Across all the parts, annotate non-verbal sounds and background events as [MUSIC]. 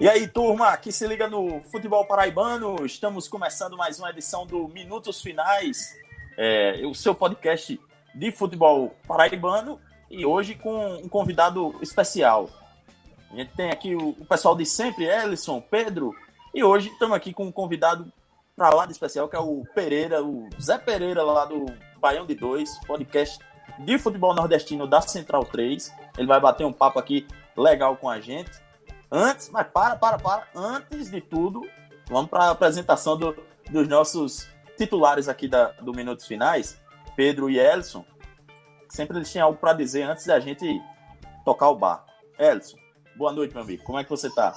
E aí, turma, que se liga no futebol paraibano, estamos começando mais uma edição do Minutos Finais, é, o seu podcast de futebol paraibano, e hoje com um convidado especial. A gente tem aqui o, o pessoal de sempre, Ellison, Pedro, e hoje estamos aqui com um convidado para lá de especial, que é o Pereira, o Zé Pereira, lá do Baião de Dois, podcast de futebol nordestino da Central 3. Ele vai bater um papo aqui legal com a gente. Antes, mas para, para, para. Antes de tudo, vamos para a apresentação do, dos nossos titulares aqui da, do Minutos Finais, Pedro e Elson. Sempre eles tinham algo para dizer antes da gente tocar o bar. Elson, boa noite, meu amigo. Como é que você está?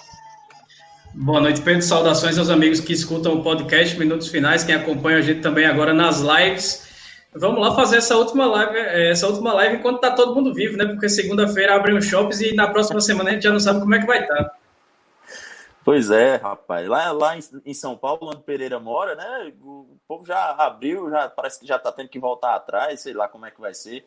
Boa noite, Pedro. Saudações aos amigos que escutam o podcast Minutos Finais, quem acompanha a gente também agora nas lives. Vamos lá fazer essa última live, é, essa última live enquanto está todo mundo vivo, né? Porque segunda-feira abrem os shoppings e na próxima semana a gente já não sabe como é que vai estar. Tá. Pois é, rapaz. Lá, lá em, São Paulo, onde Pereira mora, né? O povo já abriu, já parece que já está tendo que voltar atrás, sei lá como é que vai ser.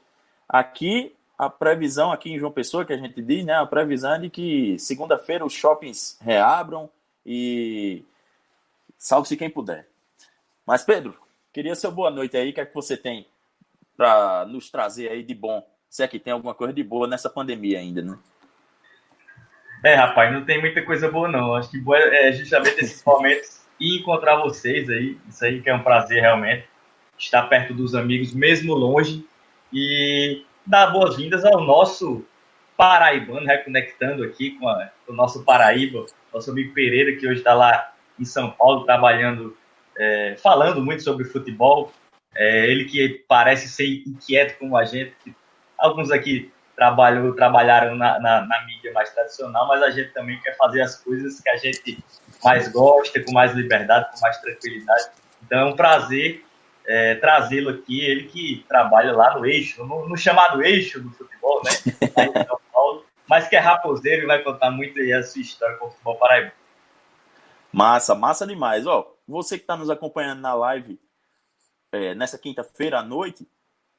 Aqui, a previsão aqui em João Pessoa, que a gente diz, né? A previsão é de que segunda-feira os shoppings reabram e salve-se quem puder. Mas, Pedro, Queria seu boa noite aí, o que é que você tem para nos trazer aí de bom? Se é que tem alguma coisa de boa nessa pandemia ainda, né? É, rapaz, não tem muita coisa boa não. Acho que boa é justamente esses [LAUGHS] momentos e encontrar vocês aí. Isso aí que é um prazer realmente. Estar perto dos amigos, mesmo longe. E dar boas-vindas ao nosso paraibano, reconectando aqui com, a, com o nosso Paraíba, nosso amigo Pereira, que hoje está lá em São Paulo trabalhando é, falando muito sobre futebol. É, ele que parece ser inquieto como a gente, alguns aqui trabalham, trabalharam na, na, na, mídia mais tradicional, mas a gente também quer fazer as coisas que a gente mais gosta, com mais liberdade, com mais tranquilidade. Então é um prazer é, trazê-lo aqui, ele que trabalha lá no eixo, no, no chamado eixo do futebol, né? [LAUGHS] Aí em São Paulo, mas que é raposeiro e vai contar muito aí a sua história com o futebol paraibano. Massa, massa demais. Ó, você que está nos acompanhando na live é, nessa quinta-feira à noite,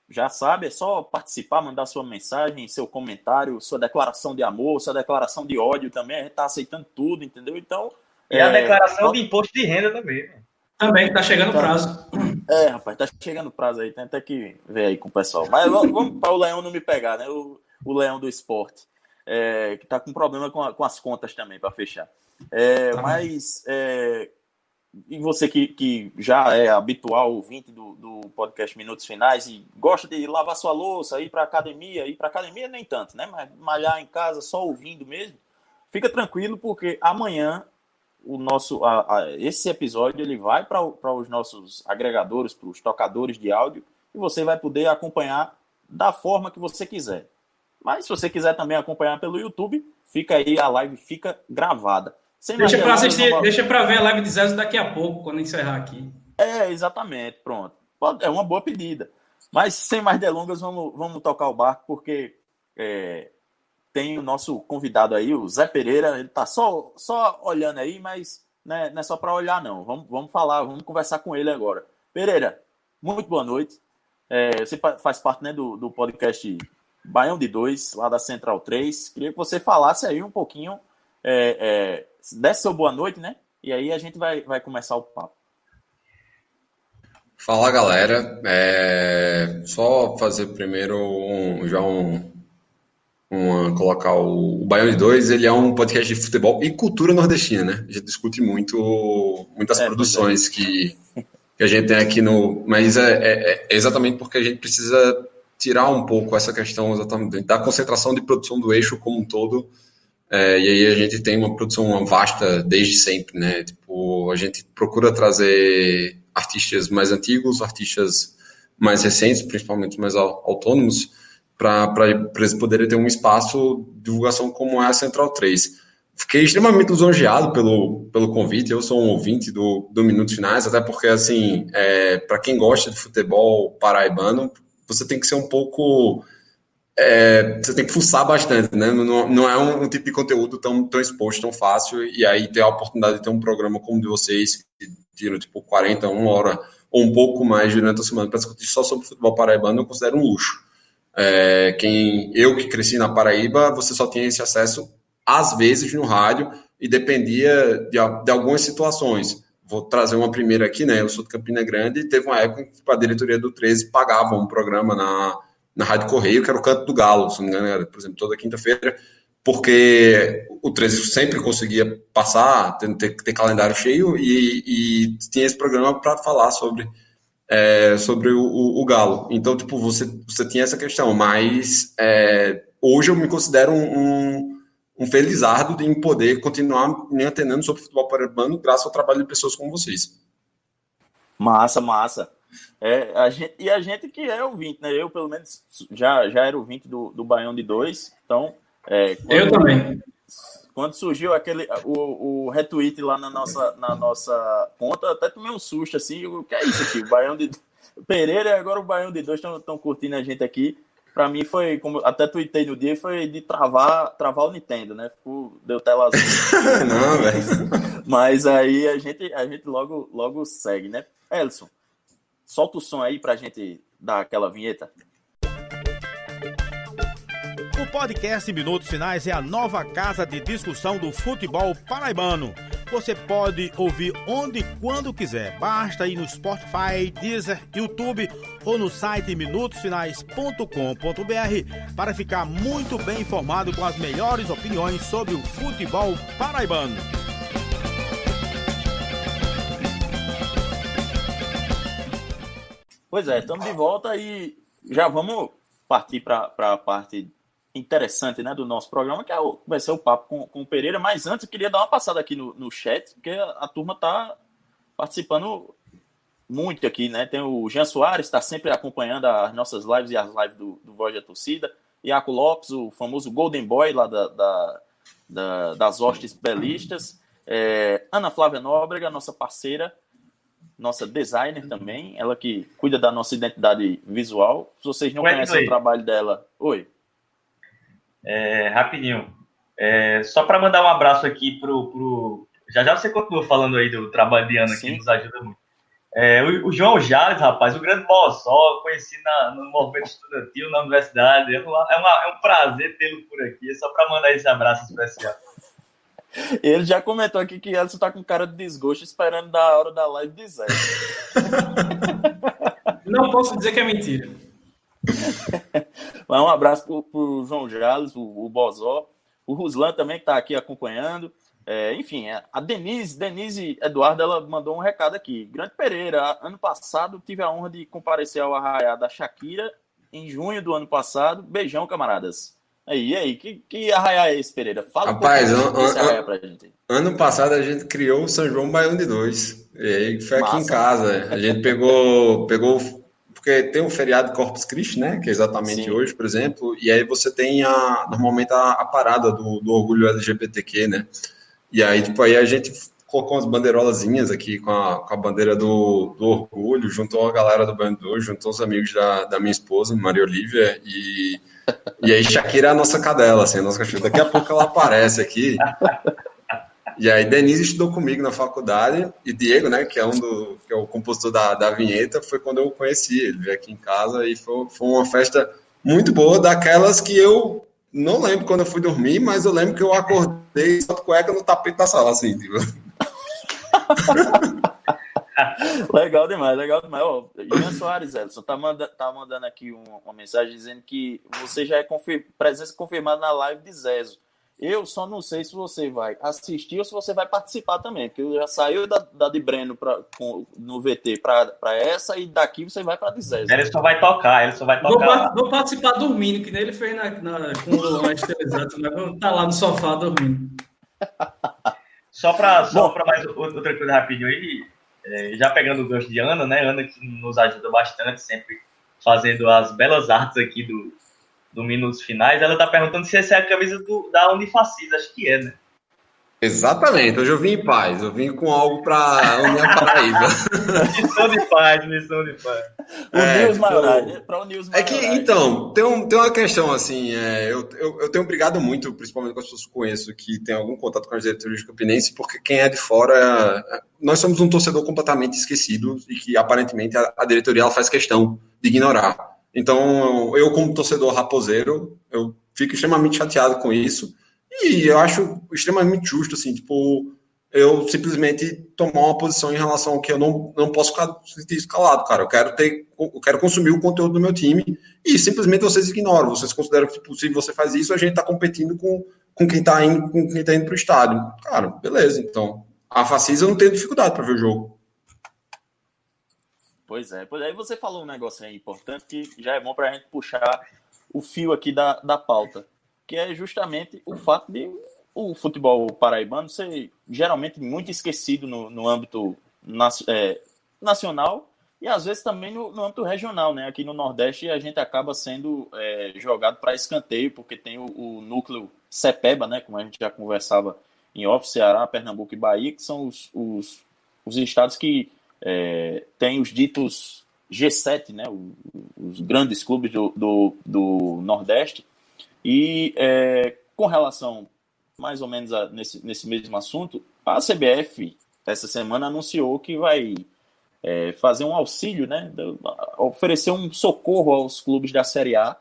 já sabe, é só participar, mandar sua mensagem, seu comentário, sua declaração de amor, sua declaração de ódio também. A gente está aceitando tudo, entendeu? Então. E é, a declaração de imposto de renda também. Também, está chegando o tá. prazo. É, rapaz, está chegando o prazo aí, tem até que ver aí com o pessoal. Mas vamos para o Leão não me pegar, né? O, o Leão do esporte, é, que está com problema com, a, com as contas também para fechar. É, tá mas, é, e você que, que já é habitual ouvinte do, do podcast Minutos Finais e gosta de lavar sua louça, ir para academia, ir para academia nem tanto, né? Mas malhar em casa só ouvindo mesmo, fica tranquilo porque amanhã o nosso a, a, esse episódio ele vai para os nossos agregadores, para os tocadores de áudio e você vai poder acompanhar da forma que você quiser. Mas se você quiser também acompanhar pelo YouTube, fica aí a live fica gravada. Sem deixa para assistir, deixa para ver a live de Zé daqui a pouco, quando encerrar aqui. É, exatamente, pronto. É uma boa pedida. Mas sem mais delongas, vamos, vamos tocar o barco, porque é, tem o nosso convidado aí, o Zé Pereira. Ele tá só, só olhando aí, mas né, não é só para olhar, não. Vamos, vamos falar, vamos conversar com ele agora. Pereira, muito boa noite. É, você faz parte né, do, do podcast Baião de Dois, lá da Central 3. Queria que você falasse aí um pouquinho é, é, desse seu boa noite, né? E aí a gente vai, vai começar o papo. Fala galera, é... só fazer primeiro um, já um, um, colocar o, o Baião de Dois, ele é um podcast de futebol e cultura nordestina, né? A gente discute muito muitas é, produções é. que, que a gente tem aqui no, mas é, é, é, exatamente porque a gente precisa tirar um pouco essa questão exatamente da concentração de produção do eixo como um todo é, e aí a gente tem uma produção vasta desde sempre, né? Tipo, a gente procura trazer artistas mais antigos, artistas mais recentes, principalmente mais autônomos, para eles poderem ter um espaço de divulgação como é a Central 3. Fiquei extremamente lisonjeado pelo, pelo convite, eu sou um ouvinte do, do Minutos Finais, até porque, assim, é, para quem gosta de futebol paraibano, você tem que ser um pouco é, você tem que fuçar bastante, né? Não, não é um, um, tipo de conteúdo tão, tão exposto, tão fácil, e aí ter a oportunidade de ter um programa como o de vocês, que tira tipo 40, uma hora ou um pouco mais durante a semana para discutir só sobre futebol paraibano, eu considero um luxo. É, quem eu que cresci na Paraíba, você só tinha esse acesso às vezes no rádio, e dependia de, de algumas situações. Vou trazer uma primeira aqui, né? Eu sou de Campina Grande e teve uma época em que a diretoria do 13 pagava um programa na, na Rádio Correio, que era o Canto do Galo, se não me engano, era, por exemplo, toda quinta-feira, porque o 13 sempre conseguia passar, ter, ter calendário cheio e, e tinha esse programa para falar sobre, é, sobre o, o, o, Galo. Então, tipo, você, você tinha essa questão, mas é, hoje eu me considero um, um, um felizardo em poder continuar me antenando sobre futebol paraibano graças ao trabalho de pessoas como vocês. Massa, massa. É, a gente, e a gente que é ouvinte, né? Eu, pelo menos, já, já era ouvinte do, do Baião de Dois, então é, quando, eu também. Quando surgiu aquele o, o retweet lá na nossa, na nossa conta, até tomei um susto assim. O que é isso aqui? O Baião de [LAUGHS] Pereira e agora o Baião de dois estão curtindo a gente aqui. Para mim foi, como até tuitei no dia, foi de travar, travar o Nintendo, né? Ficou, deu tela azul. [LAUGHS] Não, velho. Mas aí a gente, a gente logo, logo segue, né? Elson, solta o som aí pra gente dar aquela vinheta. O podcast Minutos Finais é a nova casa de discussão do futebol paraibano. Você pode ouvir onde e quando quiser. Basta ir no Spotify, Deezer, YouTube ou no site minutosfinais.com.br para ficar muito bem informado com as melhores opiniões sobre o futebol paraibano. Pois é, estamos de volta e já vamos partir para a parte interessante né, do nosso programa, que é o, vai ser o papo com, com o Pereira. Mas antes, eu queria dar uma passada aqui no, no chat, porque a, a turma está participando muito aqui, né? Tem o Jean Soares, está sempre acompanhando as nossas lives e as lives do, do Voz da Torcida. Iaco Lopes, o famoso Golden Boy lá da, da, da das hostes belistas. É, Ana Flávia Nóbrega, nossa parceira, nossa designer também, ela que cuida da nossa identidade visual. Se vocês não conhecem o trabalho dela, oi. É, rapidinho. É, só para mandar um abraço aqui pro, pro. Já já você continua falando aí do trabalho de Ana, Sim. que nos ajuda muito. É, o, o, João Jales, rapaz, o grande Bossó, conheci na, no movimento estudantil na universidade. É, uma, é, uma, é um prazer tê-lo por aqui, é só para mandar esse abraço especial. Ele já comentou aqui que Elson tá com cara de desgosto esperando da hora da live de Zé. [LAUGHS] Não posso dizer que é mentira. [LAUGHS] um abraço pro, pro João Jales, o, o Bozó, o Ruslan também que está aqui acompanhando. É, enfim, é, a Denise, Denise Eduardo, ela mandou um recado aqui. Grande Pereira, ano passado tive a honra de comparecer ao arraiá da Shakira em junho do ano passado. Beijão, camaradas. Aí, aí, que, que arraiá é esse, Pereira? Fala Rapaz, um pouco an, an, pra gente. Ano passado a gente criou o São João Baião de Dois. E aí foi Massa. aqui em casa. A gente pegou, pegou porque tem o feriado Corpus Christi, né? Que é exatamente Sim. hoje, por exemplo, e aí você tem a, normalmente a, a parada do, do, orgulho LGBTQ, né? E aí, tipo, aí a gente colocou umas bandeirolazinhas aqui com a, com a bandeira do, do orgulho, juntou a galera do Bando, juntou os amigos da, da minha esposa, Maria Olivia, e, e aí Shakira é a nossa cadela, assim, a nossa cachorra. Daqui a pouco ela aparece aqui. E aí Denise estudou comigo na faculdade e Diego, né, que é um do que é o compositor da, da vinheta, foi quando eu conheci ele, veio aqui em casa e foi, foi uma festa muito boa, daquelas que eu não lembro quando eu fui dormir, mas eu lembro que eu acordei só cueca no tapete da sala, assim, tipo. [LAUGHS] legal demais, legal demais. Ó, Ian Soares, Edson, tá, manda, tá mandando aqui uma, uma, mensagem dizendo que você já é confir, presença confirmada na live de Zezo. Eu só não sei se você vai assistir ou se você vai participar também, porque já saiu da, da de Breno pra, com, no VT para essa e daqui você vai para a de Zé. Ele só vai tocar, ele só vai tocar. Vou, vou participar dormindo, que nem ele fez na, na, com o Exato, né? Vamos estar tá lá no sofá dormindo. Só para só mais outra coisa rapidinho aí, é, já pegando o gancho de Ana, né? Ana que nos ajuda bastante, sempre fazendo as belas artes aqui do, do Minutos Finais, ela tá perguntando se essa é a camisa do, da Unifacis, acho que é, né? Exatamente, hoje eu vim em paz, eu vim com algo para unir a Paraíba. [LAUGHS] missão de paz, missão de paz. O é, News Maiorais, né? para o News É que, então, tem, um, tem uma questão assim, é, eu, eu, eu, tenho brigado muito, principalmente com as pessoas que conheço, que tem algum contato com as diretorias de Campinense, porque quem é de fora, nós somos um torcedor completamente esquecido e que aparentemente a, a diretoria faz questão de ignorar. Então, eu, como torcedor raposeiro, eu fico extremamente chateado com isso. E eu acho extremamente justo, assim, tipo, eu simplesmente tomar uma posição em relação ao que eu não, não posso ficar escalado, cara. Eu quero ter, eu quero consumir o conteúdo do meu time e simplesmente vocês ignoram. Vocês consideram que, tipo, se você faz isso, a gente está competindo com, com quem está indo, com quem tá indo pro estádio. Cara, beleza, então. A Facisa eu não tenho dificuldade para ver o jogo. Pois é, pois aí você falou um negócio aí importante que já é bom para a gente puxar o fio aqui da, da pauta, que é justamente o fato de o futebol paraibano ser geralmente muito esquecido no, no âmbito é, nacional e às vezes também no, no, âmbito regional, né? Aqui no Nordeste a gente acaba sendo é, jogado para escanteio, porque tem o, o, núcleo CEPEBA, né? Como a gente já conversava em off, Ceará, Pernambuco e Bahia, que são os, os, os estados que é, têm os ditos G7, né? os grandes clubes do, do, do Nordeste. E é, com relação mais ou menos a, nesse, nesse mesmo assunto, a CBF essa semana anunciou que vai é, fazer um auxílio, né, oferecer um socorro aos clubes da Série A,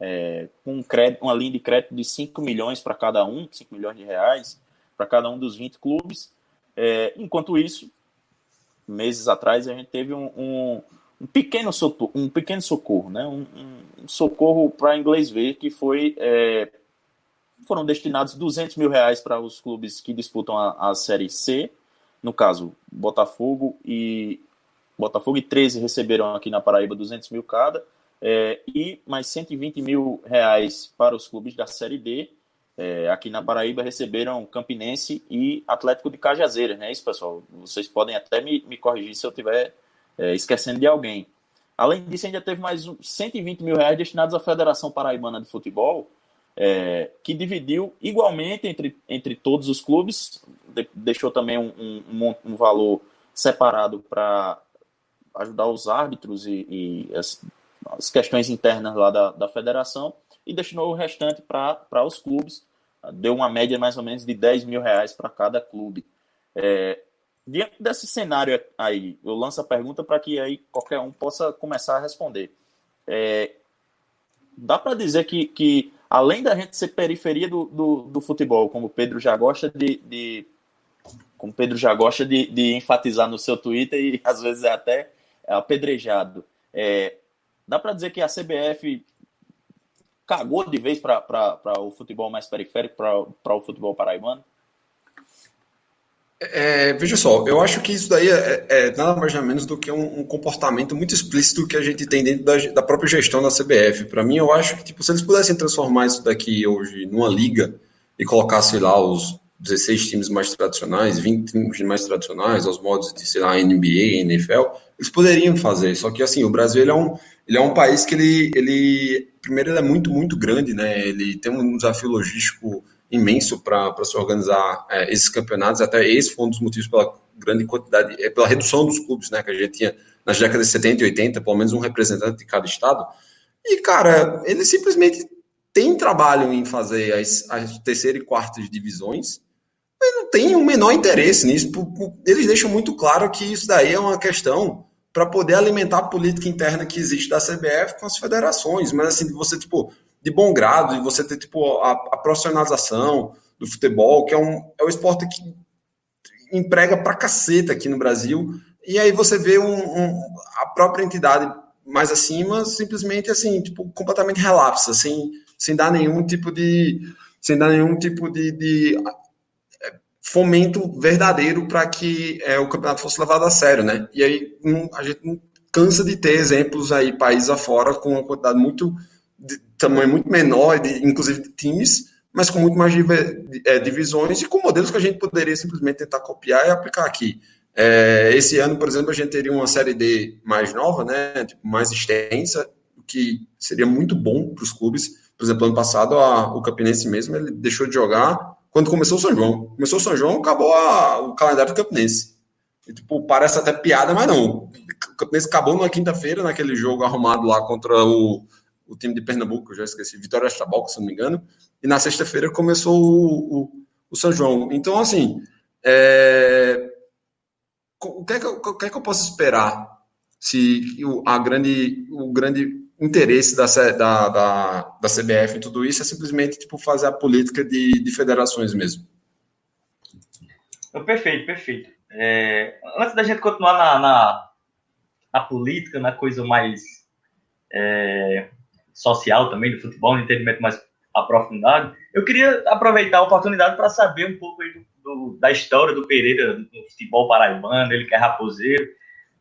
é, com um crédito, uma linha de crédito de 5 milhões para cada um, 5 milhões de reais para cada um dos 20 clubes. É, enquanto isso, meses atrás, a gente teve um, um, um pequeno, socorro, um pequeno socorro, né, um, um socorro para inglês ver, que foi é, foram destinados 200 mil reais para os clubes que disputam a, a Série C, no caso, Botafogo e Botafogo e 13 receberam aqui na Paraíba 200 mil cada, é, e mais 120 mil reais para os clubes da Série D. É, aqui na Paraíba receberam Campinense e Atlético de Cajazeiras, né? Isso, pessoal. Vocês podem até me, me corrigir se eu estiver é, esquecendo de alguém. Além disso, ainda teve mais 120 mil reais destinados à Federação Paraibana de Futebol, é, que dividiu igualmente entre, entre todos os clubes, de, deixou também um, um, um valor separado para ajudar os árbitros e, e as, as, questões internas lá da, da federação, e destinou o restante para os clubes, deu uma média mais ou menos de 10 mil reais para cada clube. É, diante desse cenário aí, eu lanço a pergunta para que aí qualquer um possa começar a responder. É, dá para dizer que, que além da gente ser periferia do, do, do futebol, como o Pedro já gosta de, de como Pedro já gosta de, de, enfatizar no seu Twitter e às vezes é até apedrejado, é, dá para dizer que a CBF cagou de vez para o futebol mais periférico, para o futebol paraibano? É, veja só, eu acho que isso daí é, é nada mais nada menos do que um, um, comportamento muito explícito que a gente tem dentro da, da própria gestão da CBF. Para mim, eu acho que tipo, se eles pudessem transformar isso daqui hoje numa liga e colocar, sei lá, os 16 times mais tradicionais, 20 times mais tradicionais, aos modos de, sei lá, NBA, NFL, eles poderiam fazer. Só que, assim, o Brasil ele é um, ele é um país que ele, ele primeiro, ele é muito, muito grande, né? Ele tem um desafio logístico imenso para se organizar é, esses campeonatos. Até esse foi um dos motivos pela grande quantidade, é, pela redução dos clubes, né? Que a gente tinha nas décadas de 70 e 80, pelo menos um representante de cada estado. E, cara, eles simplesmente têm trabalho em fazer as, as terceira e quarta divisões, mas não tem o menor interesse nisso. Eles deixam muito claro que isso daí é uma questão para poder alimentar a política interna que existe da CBF com as federações. Mas, assim, você, tipo, de bom grado, e você ter tipo a, a, profissionalização do futebol, que é um, é um esporte que emprega pra caceta aqui no Brasil, e aí você vê um, um, a própria entidade mais acima simplesmente assim, tipo, completamente relapsa, sem, sem dar nenhum tipo de sem dar nenhum tipo de, de é, fomento verdadeiro para que é, o campeonato fosse levado a sério, né? E aí um, a gente cansa de ter exemplos aí países afora com uma quantidade muito de tamanho muito menor, de, inclusive de times, mas com muito mais é, divisões e com modelos que a gente poderia simplesmente tentar copiar e aplicar aqui. É, esse ano, por exemplo, a gente teria uma série D mais nova, né, tipo, mais extensa, que seria muito bom para os clubes. Por exemplo, ano passado, a, o Campinense mesmo, ele deixou de jogar quando começou o São João. Começou o São João, acabou a, o calendário do Campinense. E, tipo, parece até piada, mas não. O Campinense acabou na quinta-feira, naquele jogo arrumado lá contra o o time de Pernambuco, já esqueci, Vitória Estabalco, se não me engano, e na sexta-feira começou o, o, o, São João. Então, assim, é... o, que é que eu, o que é que eu posso esperar se a grande, o grande interesse da, da, da, da CBF em tudo isso, é simplesmente tipo, fazer a política de, de federações mesmo. Perfeito, perfeito. É, antes da gente continuar na, na, na, política, na coisa mais é, social também do futebol, no entendimento mais aprofundado, eu queria aproveitar a oportunidade para saber um pouco do, do, da história do Pereira no futebol paraibano, ele que é raposeiro,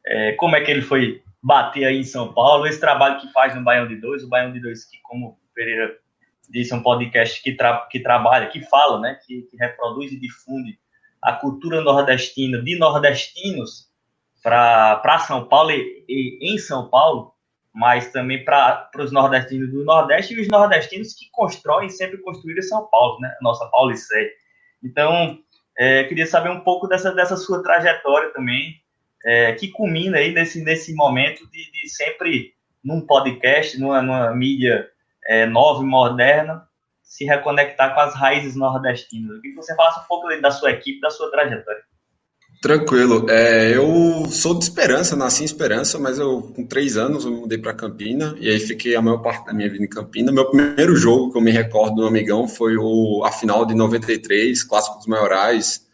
é, como é que ele foi bater aí em São Paulo, esse trabalho que faz no Baião de Dois, o Baião de Dois que, como o Pereira disse, é um podcast que, tra que trabalha, que fala, né, que, que reproduz e difunde a cultura nordestina de nordestinos para São Paulo e, e, em São Paulo, mas também para os nordestinos do Nordeste e os nordestinos que constroem sempre construíram São Paulo, né? Nossa Paulicéia. Então, é, queria saber um pouco dessa, dessa sua trajetória também, é, que culmina aí nesse, nesse momento de, de sempre num podcast, numa, numa mídia é, nova e moderna, se reconectar com as raízes nordestinas. Eu queria que você falasse um pouco da sua equipe, da sua trajetória. Tranquilo. É, eu sou de Esperança, nasci em Esperança, mas eu com três anos eu mudei para Campina e aí fiquei a maior parte da minha vida em Campina. Meu primeiro jogo que eu me recordo do Amigão foi o, a final de 93, Clássico dos Maiorais,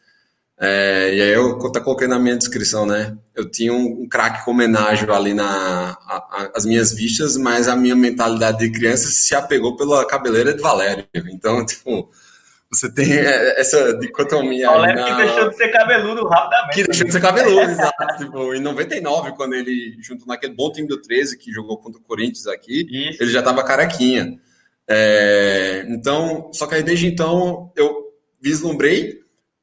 é, e aí eu até coloquei na minha descrição, né? Eu tinha um, um craque com homenagem ali na a, a, as minhas vistas, mas a minha mentalidade de criança se apegou pela cabeleira de Valério. Então, [LAUGHS] tipo, você tem essa dicotomia. Valério na... que deixou de ser cabeludo rapidamente. Que deixou de ser cabeludo, exato. tipo, em 99, quando ele, junto naquele bom time do 13, que jogou contra o Corinthians aqui, Isso. ele já tava carequinha. É, então, só que aí desde então eu vislumbrei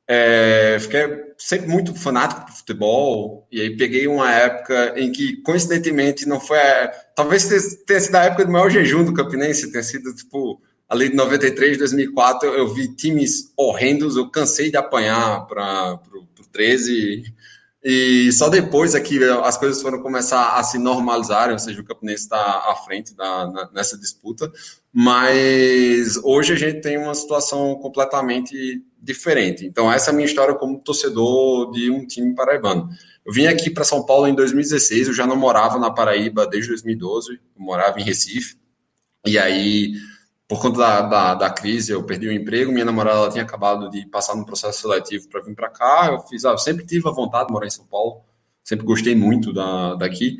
é, fiquei sempre muito fanático de futebol, e aí peguei uma época em que, coincidentemente, não foi. A, talvez tenha sido a época do maior jejum do Campinense, tenha sido tipo. Ali de 93, 2004, eu vi times horrendos, eu cansei de apanhar para o 13. E só depois é que as coisas foram começar a se normalizarem, ou seja, o Campinense está à frente da, na, nessa disputa. Mas hoje a gente tem uma situação completamente diferente. Então, essa é a minha história como torcedor de um time paraibano. Eu vim aqui para São Paulo em 2016, eu já não morava na Paraíba desde 2012, eu morava em Recife. E aí, por conta da, da, da crise, eu perdi o emprego, minha namorada tinha acabado de passar no processo seletivo para vir para cá. Eu fiz, ah, eu sempre tive a vontade de morar em São Paulo, sempre gostei muito da, daqui.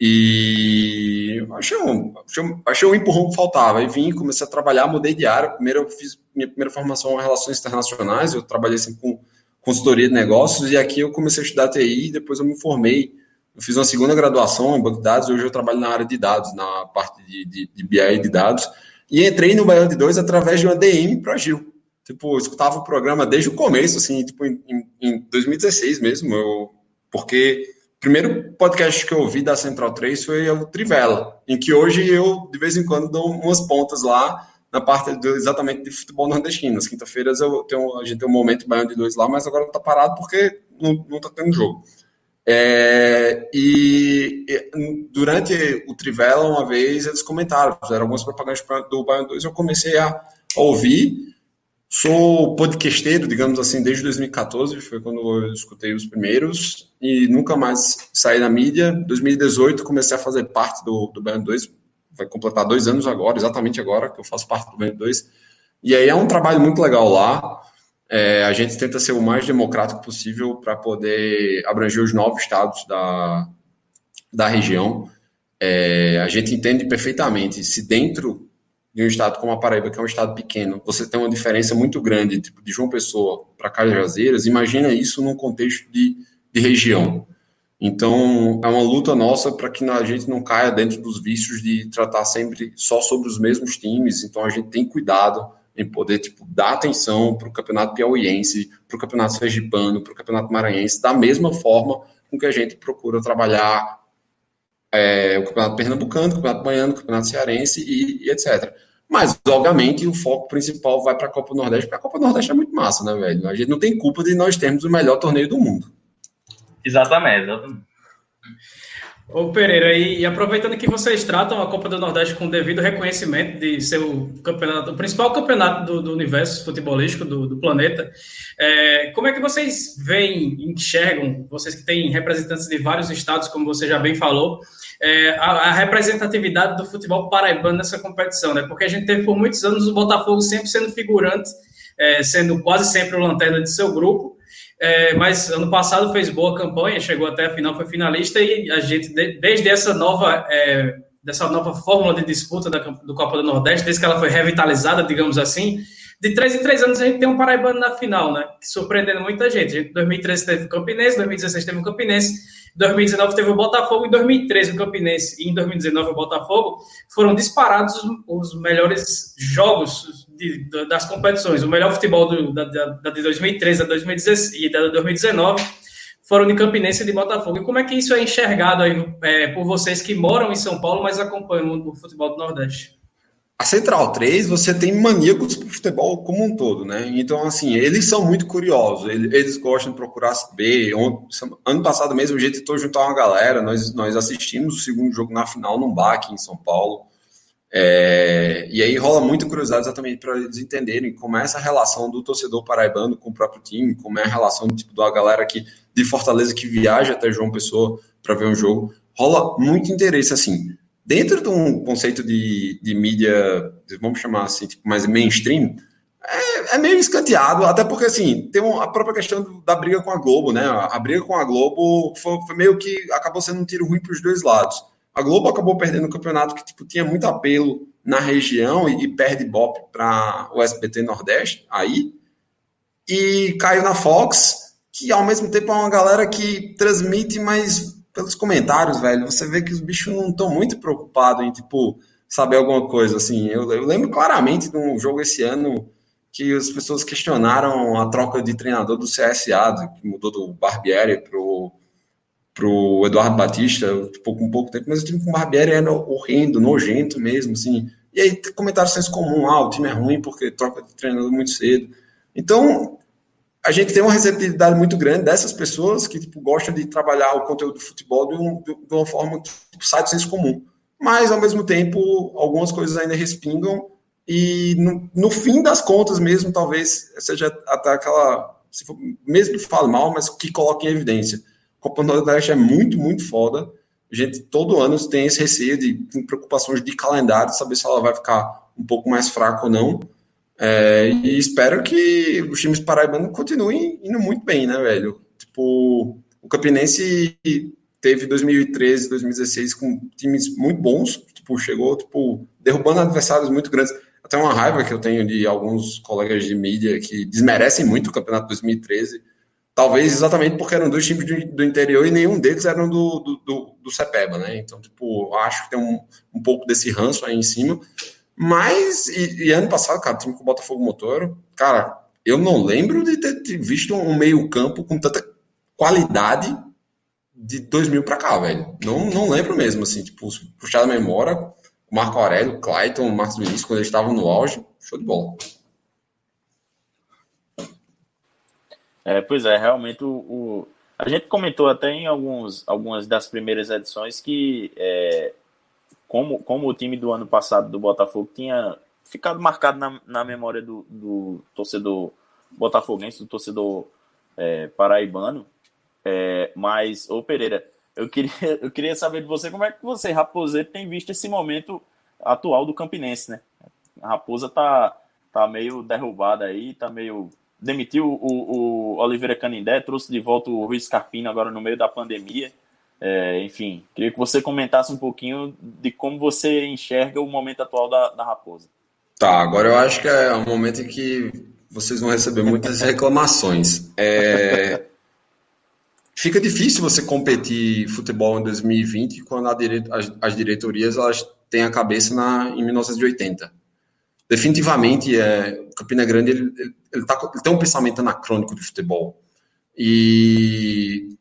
E achei um, achei, achei um empurrão que faltava. Aí vim, comecei a trabalhar, mudei de área. Primeiro eu fiz minha primeira formação em relações internacionais, eu trabalhei sempre com consultoria de negócios, e aqui eu comecei a estudar TI, depois eu me formei. Eu fiz uma segunda graduação em banco de dados, hoje eu trabalho na área de dados, na parte de, de, de BI e de dados. E entrei no Baiano de Dois através de uma DM para Gil. Tipo, eu escutava o programa desde o começo, assim, tipo, em, em 2016 mesmo, eu, porque primeiro podcast que eu ouvi da Central 3 foi o Trivela, em que hoje eu, de vez em quando, dou umas pontas lá na parte do, exatamente de futebol nordestino. Nas quinta-feiras eu a gente tem um momento Baiano de dois lá, mas agora tá parado porque não, não tá tendo jogo. É, e, e, durante o Trivela, uma vez, eles comentaram, fizeram algumas propagandas do Baiano 2, eu comecei a ouvir Sou podcasteiro, digamos assim, desde 2014, foi quando eu escutei os primeiros, e nunca mais saí da mídia. 2018 comecei a fazer parte do, do Band 2, vai completar dois anos agora, exatamente agora, que eu faço parte do Band 2. E aí é um trabalho muito legal lá. É, a gente tenta ser o mais democrático possível para poder abranger os nove estados da, da região. É, a gente entende perfeitamente se dentro de um estado como a Paraíba, que é um estado pequeno, você tem uma diferença muito grande tipo, de João Pessoa para Cajazeiras, imagina isso num contexto de, de região. Então, é uma luta nossa para que a gente não caia dentro dos vícios de tratar sempre só sobre os mesmos times. Então, a gente tem cuidado em poder tipo, dar atenção para o campeonato piauiense, para o campeonato sergipano, para o campeonato maranhense, da mesma forma com que a gente procura trabalhar é, o Campeonato Pernambucano, o Campeonato Baiano, o Campeonato Cearense e, e etc. Mas, obviamente, o foco principal vai para a Copa do Nordeste, porque a Copa do Nordeste é muito massa, né, velho? A gente não tem culpa de nós termos o melhor torneio do mundo. Exatamente, exatamente. Ô Pereira, e, aproveitando que vocês tratam a Copa do Nordeste com devido reconhecimento de ser o campeonato, o principal campeonato do, do universo futebolístico do, do planeta, é, como é que vocês veem, enxergam, vocês que têm representantes de vários estados, como você já bem falou, é, a, a, representatividade do futebol paraibano nessa competição, né? Porque a gente teve por muitos anos o Botafogo sempre sendo figurante, é, sendo quase sempre o lanterna de seu grupo, é, mas ano passado fez boa campanha, chegou até a final, foi finalista e a gente, desde essa nova, é, dessa nova fórmula de disputa da, do Copa do Nordeste, desde que ela foi revitalizada, digamos assim, de três em três anos a gente tem um paraibano na final, né? Surpreendendo muita gente. Em 2013 teve o Campinense, 2016 teve o Campinense, 2019 teve o Botafogo, em 2013 o Campinense e em 2019 o Botafogo foram disparados os melhores jogos de, das competições. O melhor futebol do, da, da, de 2013 da 2016, e da 2019 foram de Campinense e de Botafogo. E como é que isso é enxergado aí é, por vocês que moram em São Paulo, mas acompanham o futebol do Nordeste? A Central 3, você tem maníacos para o futebol como um todo, né? Então, assim, eles são muito curiosos, eles gostam de procurar saber. Ano passado mesmo, a gente tentou juntar uma galera, nós, nós assistimos o segundo jogo na final num bar aqui em São Paulo. É, e aí rola muita curiosidade exatamente para eles entenderem como é essa relação do torcedor paraibano com o próprio time, como é a relação tipo, da galera aqui de Fortaleza que viaja até João Pessoa para ver um jogo. Rola muito interesse, assim dentro de um conceito de, de mídia, vamos chamar assim, tipo, mais mainstream, é, é, meio escanteado, até porque, assim, tem a própria questão da briga com a Globo, né? A, briga com a Globo foi, foi, meio que acabou sendo um tiro ruim para os dois lados. A Globo acabou perdendo um campeonato que tipo, tinha muito apelo na região e, e perde Bop para o SBT Nordeste, aí, e caiu na Fox, que ao mesmo tempo é uma galera que transmite, mas pelos comentários, velho, você vê que os bichos não estão muito preocupados em, tipo, saber alguma coisa, assim. Eu, eu, lembro claramente de um jogo esse ano que as pessoas questionaram a troca de treinador do CSA, que mudou do Barbieri pro, pro Eduardo Batista, tipo, com pouco tempo, mas o time com o Barbieri era horrendo, nojento mesmo, assim. E aí, comentário senso comum, ah, o time é ruim porque troca de treinador muito cedo. Então, a gente tem uma receptividade muito grande dessas pessoas que tipo, gostam de trabalhar o conteúdo do futebol de, um, de uma forma que tipo, sai do senso comum. Mas, ao mesmo tempo, algumas coisas ainda respingam e, no, no fim das contas mesmo, talvez seja até aquela, se for, mesmo que fale mal, mas que coloque em evidência. Copa do Nordeste é muito, muito foda. A gente, todo ano, tem esse receio de preocupações de calendário, saber se ela vai ficar um pouco mais fraca ou não. É, e espero que os times paraibanos continuem indo muito bem, né, velho? Tipo, o Campinense teve 2013, 2016 com times muito bons, tipo, chegou, tipo, derrubando adversários muito grandes. Até uma raiva que eu tenho de alguns colegas de mídia que desmerecem muito o campeonato 2013, talvez exatamente porque eram dois times do, interior e nenhum deles eram do, do, do, do Cepeba, né? Então, tipo, acho que tem um, um pouco desse ranço aí em cima. Mas, e, e ano passado, cara, time com o Botafogo Motor, cara, eu não lembro de ter visto um meio-campo com tanta qualidade de 2000 para cá, velho. Não, não lembro mesmo, assim, tipo, puxar a memória, o Marco Aurélio, Clayton, Marcos Vinícius, quando eles estavam no auge, show de bola. É, pois é, realmente o, o, a gente comentou até em alguns, algumas das primeiras edições que é, como, como o time do ano passado do Botafogo tinha ficado marcado na, na memória do, do torcedor botafoguense, do torcedor é, paraibano. É, mas, ô Pereira, eu queria, [LAUGHS] eu queria saber de você como é que você, Raposeiro, tem visto esse momento atual do Campinense, né? A Raposa tá, tá meio derrubada aí, tá meio. Demitiu o, o Oliveira Canindé, trouxe de volta o Ruiz Carpino agora no meio da pandemia. É, enfim, queria que você comentasse um pouquinho de como você enxerga o momento atual da, da Raposa. Tá, agora eu acho que é um momento em que vocês vão receber muitas [LAUGHS] reclamações. É... Fica difícil você competir futebol em 2020 quando as, as, diretorias elas têm a cabeça na... em 1980. Definitivamente, é... Campina Grande ele, ele, tá... ele tem um pensamento anacrônico de futebol. E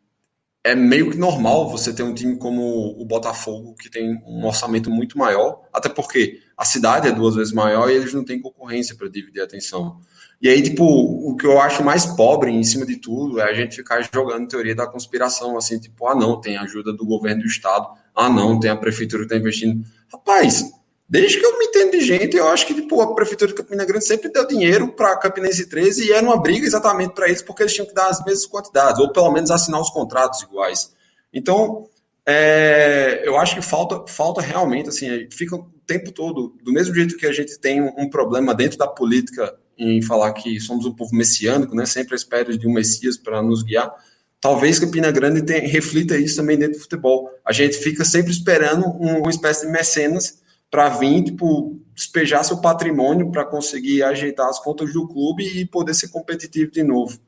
é meio que normal você ter um time como o Botafogo, que tem um orçamento muito maior, até porque a cidade é duas vezes maior e eles não têm concorrência para dividir a atenção. E aí, tipo, o que eu acho mais pobre em cima de tudo é a gente ficar jogando teoria da conspiração, assim, tipo, ah, não, tem ajuda do governo do estado, ah, não, tem a prefeitura que está investindo. Rapaz, Desde que eu me entendo de gente, eu acho que tipo, a Prefeitura de Campina Grande sempre deu dinheiro para Campinense 13 e era uma briga exatamente para isso, porque eles tinham que dar as mesmas quantidades, ou pelo menos assinar os contratos iguais. Então, é, eu acho que falta, falta realmente, assim, fica o tempo todo, do mesmo jeito que a gente tem um, problema dentro da política em falar que somos um povo messiânico, né, sempre à espera de um Messias para nos guiar, talvez Campina Grande reflita isso também dentro do futebol. A gente fica sempre esperando um, uma espécie de mecenas para vir, tipo, despejar seu patrimônio para conseguir ajeitar as contas do clube e poder ser competitivo de novo.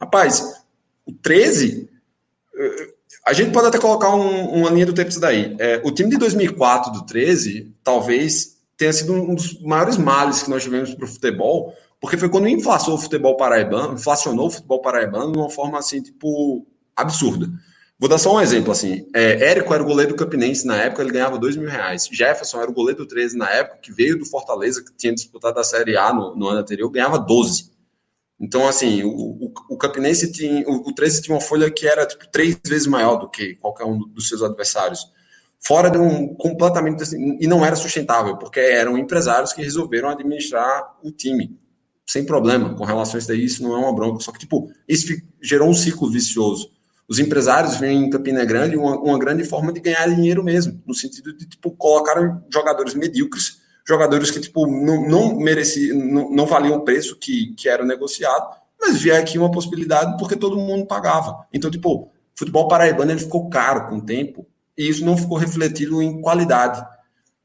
Rapaz, o 13, eh, a gente pode até colocar um, uma linha do tempo isso daí. É, o time de 2004 do 13, talvez tenha sido um dos maiores males que nós tivemos para o futebol, porque foi quando inflacionou o futebol paraibano, inflacionou o futebol paraibano de uma forma assim, tipo, absurda. Vou dar só um exemplo, assim. É, Érico era o goleiro do Campinense na época, ele ganhava dois mil reais. Jefferson era o goleiro do 13 na época, que veio do Fortaleza, que tinha disputado a Série A no, no ano anterior, ganhava 12. Então, assim, o, o, o Campinense tinha. O, o 13 tinha uma folha que era tipo, três vezes maior do que qualquer um dos seus adversários. Fora de um completamente. Assim, e não era sustentável, porque eram empresários que resolveram administrar o time. Sem problema, com relação a isso daí, isso não é uma bronca. Só que, tipo, isso gerou um ciclo vicioso os empresários veem em Campina Grande uma, uma, grande forma de ganhar dinheiro mesmo, no sentido de, tipo, colocar jogadores medíocres, jogadores que, tipo, não, não mereciam, não, não valiam o preço que, que era negociado, mas via aqui uma possibilidade porque todo mundo pagava. Então, tipo, futebol paraibano ele ficou caro com o tempo e isso não ficou refletido em qualidade.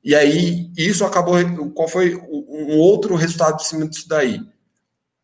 E aí, isso acabou. Qual foi um outro resultado de cima disso daí?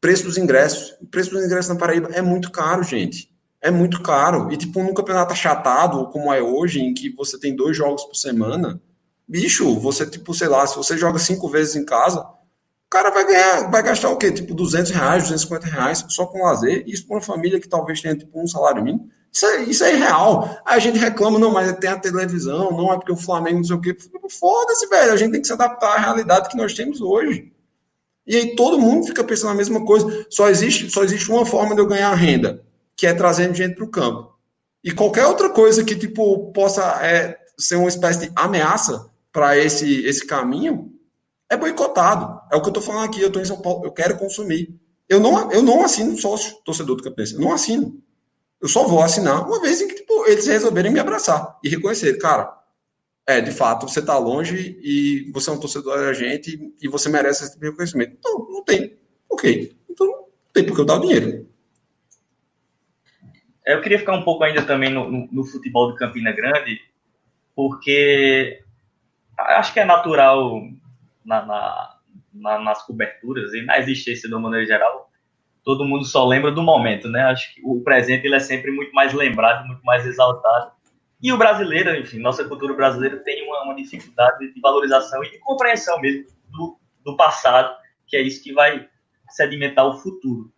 Preço dos ingressos. O preço dos ingressos na Paraíba é muito caro, gente é muito caro. E, tipo, num campeonato achatado, como é hoje, em que você tem dois jogos por semana, bicho, você, tipo, sei lá, se você joga cinco vezes em casa, o cara vai ganhar, vai gastar o quê? Tipo, 200 reais, 250 reais só com lazer. Isso para uma família que talvez tenha, tipo, um salário mínimo. Isso é, isso é irreal. A gente reclama, não, mas tem a televisão, não é porque o Flamengo não sei o quê. Foda-se, velho. A gente tem que se adaptar à realidade que nós temos hoje. E aí todo mundo fica pensando a mesma coisa. Só existe, só existe uma forma de eu ganhar renda que é trazendo gente para o campo. E qualquer outra coisa que tipo possa é, ser uma espécie de ameaça para esse, esse caminho é boicotado. É o que eu estou falando aqui. Eu estou em São Paulo, eu quero consumir. Eu não, eu não assino sócio torcedor do Campinense. Eu não assino. Eu só vou assinar uma vez em que tipo, eles resolverem me abraçar e reconhecer, cara, é, de fato, você está longe e você é um torcedor da gente e você merece esse tipo reconhecimento. Não, não tem. Ok. Então não tem porque eu dar o dinheiro. Eu queria ficar um pouco ainda também no, no, no futebol do Campina Grande, porque acho que é natural na, na, na, nas coberturas e na existência de uma maneira geral, todo mundo só lembra do momento, né? Acho que o presente ele é sempre muito mais lembrado, muito mais exaltado. E o brasileiro, enfim, nossa cultura brasileira tem uma, uma dificuldade de valorização e de compreensão mesmo do, do passado, que é isso que vai sedimentar o futuro.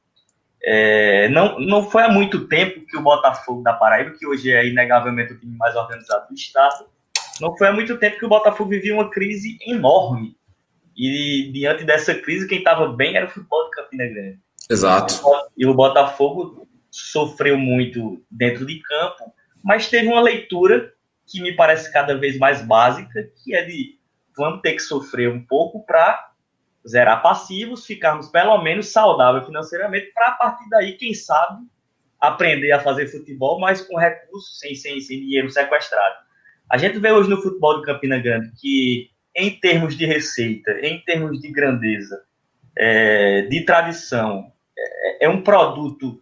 É, não, não foi há muito tempo que o Botafogo da Paraíba, que hoje é inegavelmente o time mais organizado do estado, não foi há muito tempo que o Botafogo vivia uma crise enorme. E diante dessa crise, quem estava bem era o futebol de Campina Grande. Exato. E o Botafogo sofreu muito dentro de campo, mas teve uma leitura que me parece cada vez mais básica, que é de vamos ter que sofrer um pouco para zerar passivos, ficarmos pelo menos saudáveis financeiramente, para a partir daí, quem sabe, aprender a fazer futebol, mas com recursos, sem, sem, sem dinheiro sequestrado. A gente vê hoje no futebol de Campina Grande que, em termos de receita, em termos de grandeza, é, de tradição, é, é um produto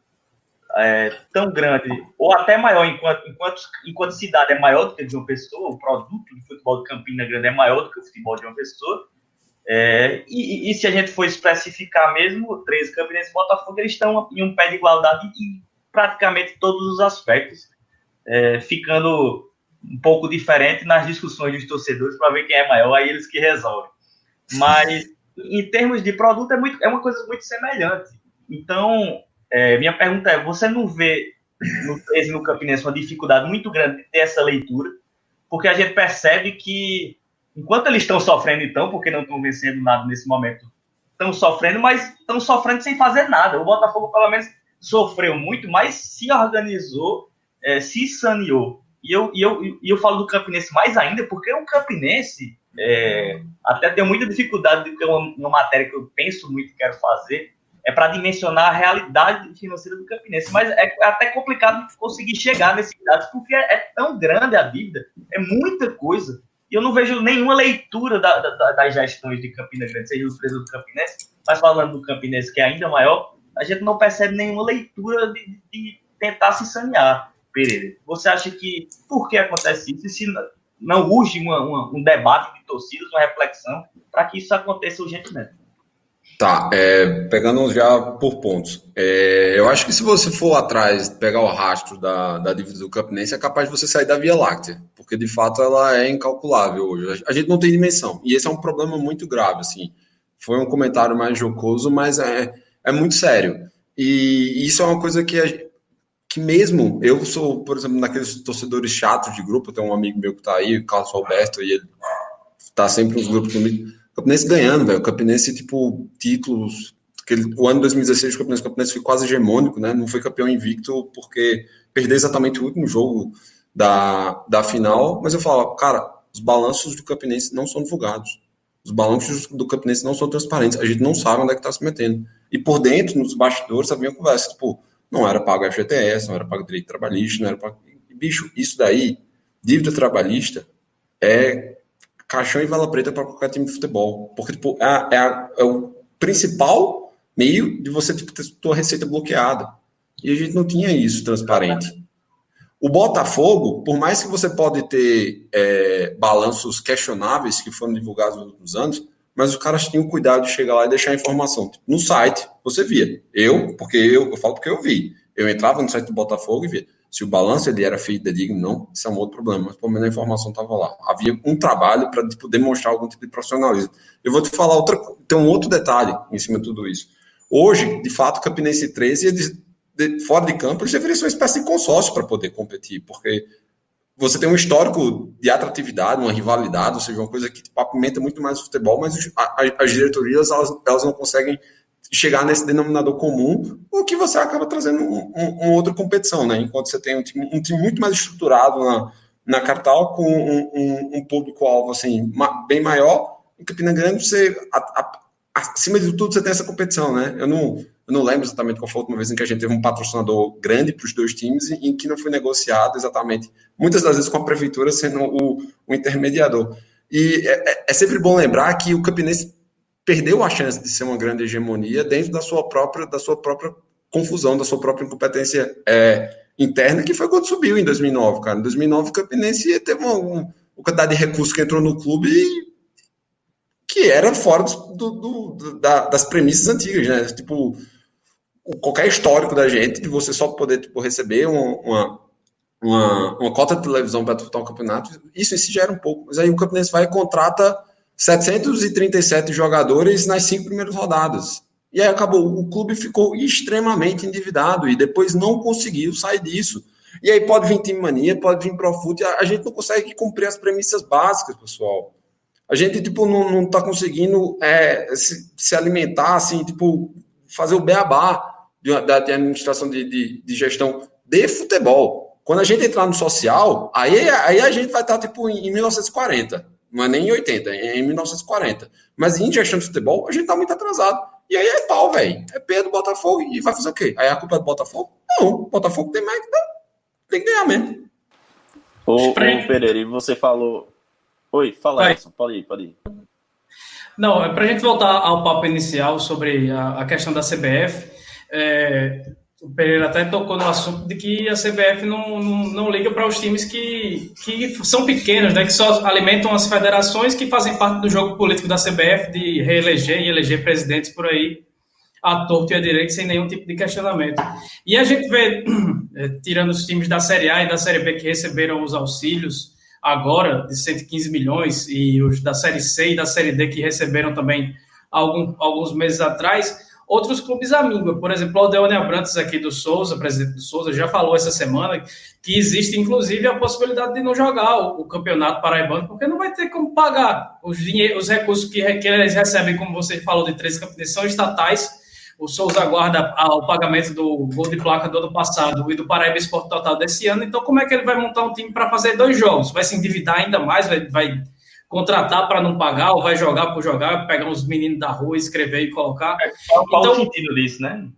é, tão grande, ou até maior, enquanto, enquanto, enquanto cidade é maior do que de uma pessoa, o produto do futebol de Campina Grande é maior do que o futebol de uma pessoa, é, e, e, se a gente for especificar mesmo, 13 Campinense e Botafogo, eles estão em um pé de igualdade em praticamente todos os aspectos, é, ficando um pouco diferente nas discussões dos torcedores para ver quem é maior, aí eles que resolvem. Mas em termos de produto é, muito, é uma coisa muito semelhante. Então, é, minha pergunta é: você não vê no 13 no Campinense uma dificuldade muito grande de ter essa leitura, porque a gente percebe que, enquanto eles estão sofrendo, então, porque não estão vencendo nada nesse momento, estão sofrendo, mas estão sofrendo sem fazer nada. O Botafogo, pelo menos, sofreu muito, mas se organizou, é, se saneou. E eu, e, eu, e eu falo do Campinense mais ainda, porque o Campinense, é, até tenho muita dificuldade de ter uma, uma matéria que eu penso muito e quero fazer, é para dimensionar a realidade financeira do Campinense. Mas é até complicado conseguir chegar nesses dados, porque é, é tão grande a dívida, é muita coisa. Eu não vejo nenhuma leitura da, da, das gestões de Campina Grande, seja o empresa do Campinense, mas falando do Campinense, que é ainda maior, a gente não percebe nenhuma leitura de, de tentar se sanear. Pereira, você acha que por que acontece isso? E se não urge uma, uma, um debate de torcidas, uma reflexão, para que isso aconteça urgentemente? Tá, é, pegando já por pontos. É, eu acho que se você for atrás, pegar o rastro da, da dívida do Campinense, é capaz de você sair da Via Láctea, porque de fato ela é incalculável hoje. A gente não tem dimensão, e esse é um problema muito grave, assim. Foi um comentário mais jocoso, mas é, é muito sério. E isso é uma coisa que, a, que mesmo, eu sou, por exemplo, naqueles torcedores chatos de grupo, tem um amigo meu que tá aí, o Carlos Alberto, e ele tá sempre nos grupos comigo Campinense ganhando, velho. O Campinense, tipo, títulos. Aquele, o ano 2016 o Campinense, Campinense foi quase hegemônico, né? Não foi campeão invicto porque perdeu exatamente o último jogo da, da final. Mas eu falo, cara, os balanços do Campinense não são divulgados. Os balanços do Campinense não são transparentes. A gente não sabe onde é que tá se metendo. E por dentro, nos bastidores, havia conversa, tipo, não era pago FGTS, não era pago direito trabalhista, não era pago. Bicho, isso daí, dívida trabalhista, é caixão e vela preta para qualquer time de futebol. Porque tipo, é, é, é, o principal meio de você tipo, ter sua receita bloqueada. E a gente não tinha isso transparente. O Botafogo, por mais que você pode ter é, balanços questionáveis que foram divulgados nos últimos anos, mas os caras tinham cuidado de chegar lá e deixar a informação. No site, você via. Eu, porque eu, eu falo porque eu vi. Eu entrava no site do Botafogo e via. Se o balanço ele era feito digno, não, isso é um outro problema, mas pelo menos a informação estava lá. Havia um trabalho para tipo, demonstrar algum tipo de profissionalismo. Eu vou te falar outra, tem um outro detalhe em cima de tudo isso. Hoje, de fato, o Campinense 13, eles, de, fora de campo, eles deveriam ser uma espécie de consórcio para poder competir, porque você tem um histórico de atratividade, uma rivalidade, ou seja, uma coisa que apimenta muito mais o futebol, mas as diretorias elas, elas não conseguem chegar nesse denominador comum, o que você acaba trazendo um, um, uma outra competição, né? Enquanto você tem um time, um time muito mais estruturado na, na Cartal, com um, público-alvo assim, bem maior, em Campina Grande, você, a, a, acima de tudo, você tem essa competição, né? Eu não, eu não lembro exatamente qual foi a última vez em que a gente teve um patrocinador grande para os dois times e em que não foi negociado exatamente, muitas das vezes com a prefeitura sendo o, o intermediador. E é, é, é sempre bom lembrar que o Campinense perdeu a chance de ser uma grande hegemonia dentro da sua própria, da sua própria confusão, da sua própria incompetência é, interna, que foi quando subiu em 2009, cara. Em 2009, o Campinense teve uma, uma quantidade de recursos que entrou no clube que era fora do, do, do, da, das premissas antigas, né? Tipo, qualquer histórico da gente, de você só poder tipo, receber uma, uma, uma, cota de televisão para disputar um campeonato, isso em si já era um pouco. Mas aí o Campinense vai e contrata 737 jogadores nas cinco primeiras rodadas. E aí acabou. O clube ficou extremamente endividado e depois não conseguiu sair disso. E aí pode vir time mania, pode vir Profute. A gente não consegue cumprir as premissas básicas, pessoal. A gente, tipo, não, não tá conseguindo é, se, se, alimentar, assim, tipo, fazer o beabá de, da de administração de, de, de, gestão de futebol. Quando a gente entrar no social, aí, aí a gente vai estar, tá, tipo, em 1940. Não é nem em 80, é em 1940. Mas em gestão de futebol, a gente tá muito atrasado. E aí é pau, velho. É P do Botafogo e vai fazer o quê? Aí a culpa é do Botafogo? Não, o Botafogo tem mais que dar. Tem que ganhar mesmo. Ô, ô Pereira, e você falou. Oi, fala, Edson. Pode ir, pode ir. Não, é para a gente voltar ao papo inicial sobre a, a questão da CBF. É, o Pereira até tocou no assunto de que a CBF não, não, não liga para os times que, que são pequenos, né, que só alimentam as federações que fazem parte do jogo político da CBF de reeleger e eleger presidentes por aí à torto e à direita sem nenhum tipo de questionamento. E a gente vê, é, [CLEARS THROAT] tirando os times da Série A e da Série B que receberam os auxílios agora de 115 milhões e os da Série C e da Série D que receberam também algum, alguns meses atrás, outros clubes amigos. Por exemplo, o Aldeone Abrantes aqui do Souza, presidente do Souza, já falou essa semana que existe, inclusive, a possibilidade de não jogar o, o campeonato paraibano, porque não vai ter como pagar os, os recursos que, que eles recebem, como você falou, de três campeonatos, são estatais. O Souza aguarda o pagamento do gol de placa do ano passado e do Paraíba Esporte Total desse ano. Então, como é que ele vai montar um time para fazer dois jogos? Vai se endividar ainda mais? Vai, vai contratar para não pagar ou vai jogar por jogar, pegar uns meninos da rua, escrever e colocar. É, qual, qual então, o sentido disso, né?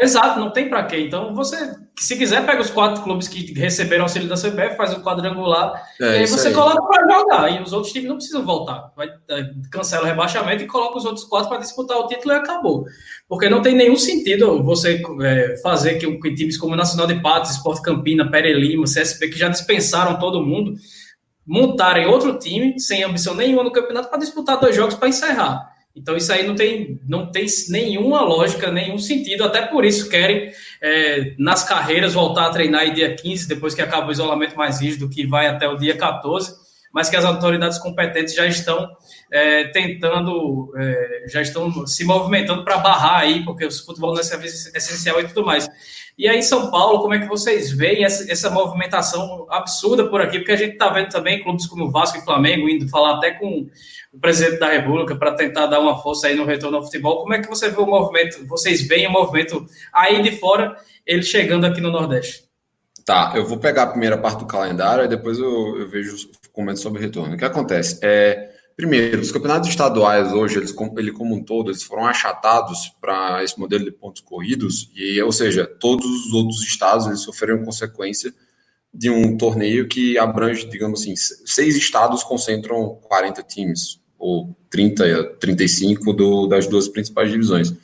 Exato, não tem para quê. Então, você, se quiser, pega os quatro clubes que receberam auxílio da CBF, faz o quadrangular, é, e aí você aí. coloca para jogar. E os outros times não precisam voltar. Vai, é, cancela o rebaixamento e coloca os outros quatro para disputar o título e acabou. Porque não tem nenhum sentido você é, fazer que, que, times como Nacional de Patos, Esporte Campina, Pere Lima, CSP, que já dispensaram todo mundo, montarem outro time sem ambição nenhuma no campeonato para disputar dois jogos para encerrar. Então isso aí não tem, não tem nenhuma lógica, nenhum sentido. Até por isso querem, é, nas carreiras, voltar a treinar em dia 15, depois que acaba o isolamento mais rígido, que vai até o dia 14, mas que as autoridades competentes já estão é, tentando, é, já estão se movimentando para barrar aí, porque o futebol não é serviço essencial e tudo mais. E aí, São Paulo, como é que vocês veem essa, essa movimentação absurda por aqui? Porque a gente está vendo também clubes como Vasco e Flamengo indo falar até com o presidente da República para tentar dar uma força aí no retorno ao futebol. Como é que você vê o movimento? Vocês veem o movimento aí de fora, ele chegando aqui no Nordeste? Tá, eu vou pegar a primeira parte do calendário e depois eu, eu vejo os comentários sobre o retorno. O que acontece? É, Primeiro, os campeonatos estaduais hoje, eles, ele como um todo, eles foram achatados para esse modelo de pontos corridos, e, ou seja, todos os outros estados eles sofreram consequência de um torneio que abrange, digamos assim, seis estados concentram 40 times, ou 30, 35 do, das duas principais divisões.